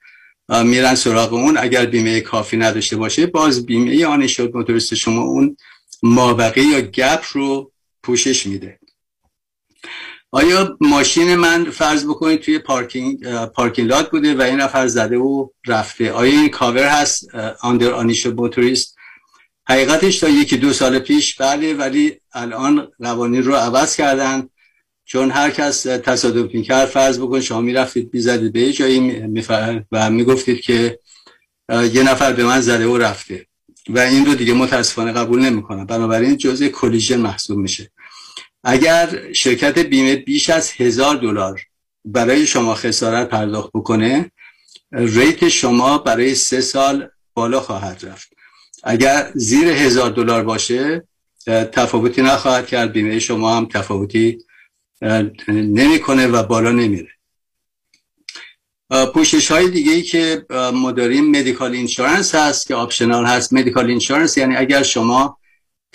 میرن سراغ اون اگر بیمه کافی نداشته باشه باز بیمه uninsured motorist شما اون مابقی یا gap رو پوشش میده. آیا ماشین من فرض بکنید توی پارکینگ parking lot بوده و این نفر زده و رفته؟ آیا این کاور هست under uninsured motorist حقیقتش تا یکی دو سال پیش بله ولی الان قوانین رو عوض کردن. چون هر کس تصادف می‌کرد فرض بکن شما می‌رفتید می‌زدید به جایی و می‌گفتید که یه نفر به من زده و رفته. و این رو دیگه متاسفانه قبول نمی‌کنم. بنابراین جزء کلیژن محسوب میشه. اگر شرکت بیمه بیش از هزار دلار برای شما خسارت پرداخت بکنه rate شما برای سه سال بالا خواهد رفت. اگر زیر هزار دلار باشه تفاوتی نخواهد کرد. بیمه شما هم تفاوتی نمی‌کنه و بالا نمیره. پوشش های دیگه ای که ما داریم medical insurance هست که optional هست. medical insurance یعنی اگر شما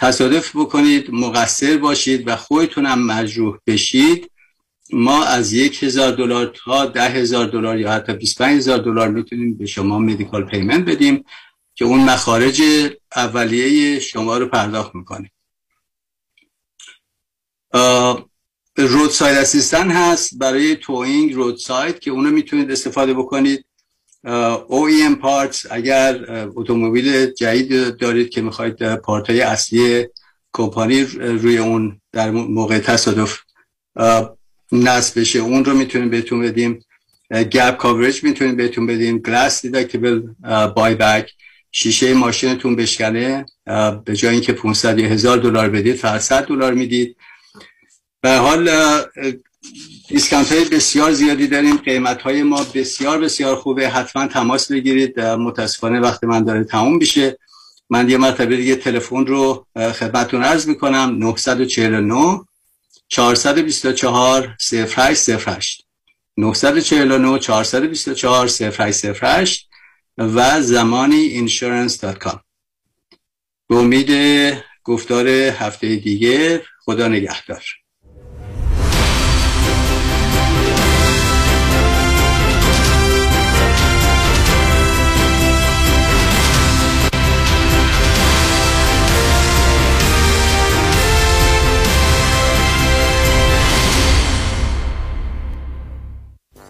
تصادف بکنید مقصر باشید و خودتون هم مجروح بشید. ما از یک هزار دلار تا ده هزار دلار یا حتی 25 هزار دلار می‌تونیم به شما medical payment بدیم که اون مخارج اولیه شما رو پرداخت می‌کنه. roadside assistance هست برای towing roadside که اونو می‌تونید استفاده بکنید. OEM parts اگر اتومبیل جدید دارید که می‌خواید part های اصلی کمپانی روی اون در موقع تصادف نصب بشه اون رو می‌تونیم بهتون بدیم. gap coverage می‌تونیم بهتون بدیم. glass deductible buyback شیشه ماشینتون بشکنه به جای اینکه 500 یا 1000 دلار بدید فقط 100 دلار می‌دید. به حال discount های بسیار زیادی داریم. قیمت های ما بسیار بسیار خوبه. حتما تماس بگیرید. متاسفانه وقت من داره تموم بشه من یه مرتبه دیگه تلفن رو خدمتتون عرض می‌کنم. 949 424 0808 949 424 0808 و زمانی insurance.com به امید گفتار هفته دیگه خدا نگهدار.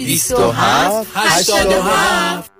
27 87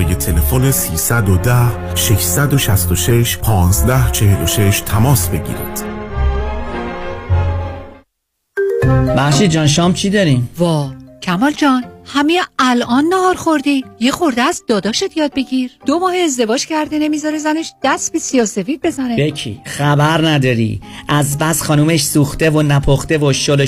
تلفن 310 666 1546 تماس بگیرید. محشید جان شام چی داریم؟ وا کمال جان همین الان نهار خوردی یه خورده از داداشت یاد بگیر دو ماه ازدواج کرده نمی‌ذاره زنش دست به سیاسفید بزنه بکی خبر نداری از بس خانومش سوخته و نپخته و شل و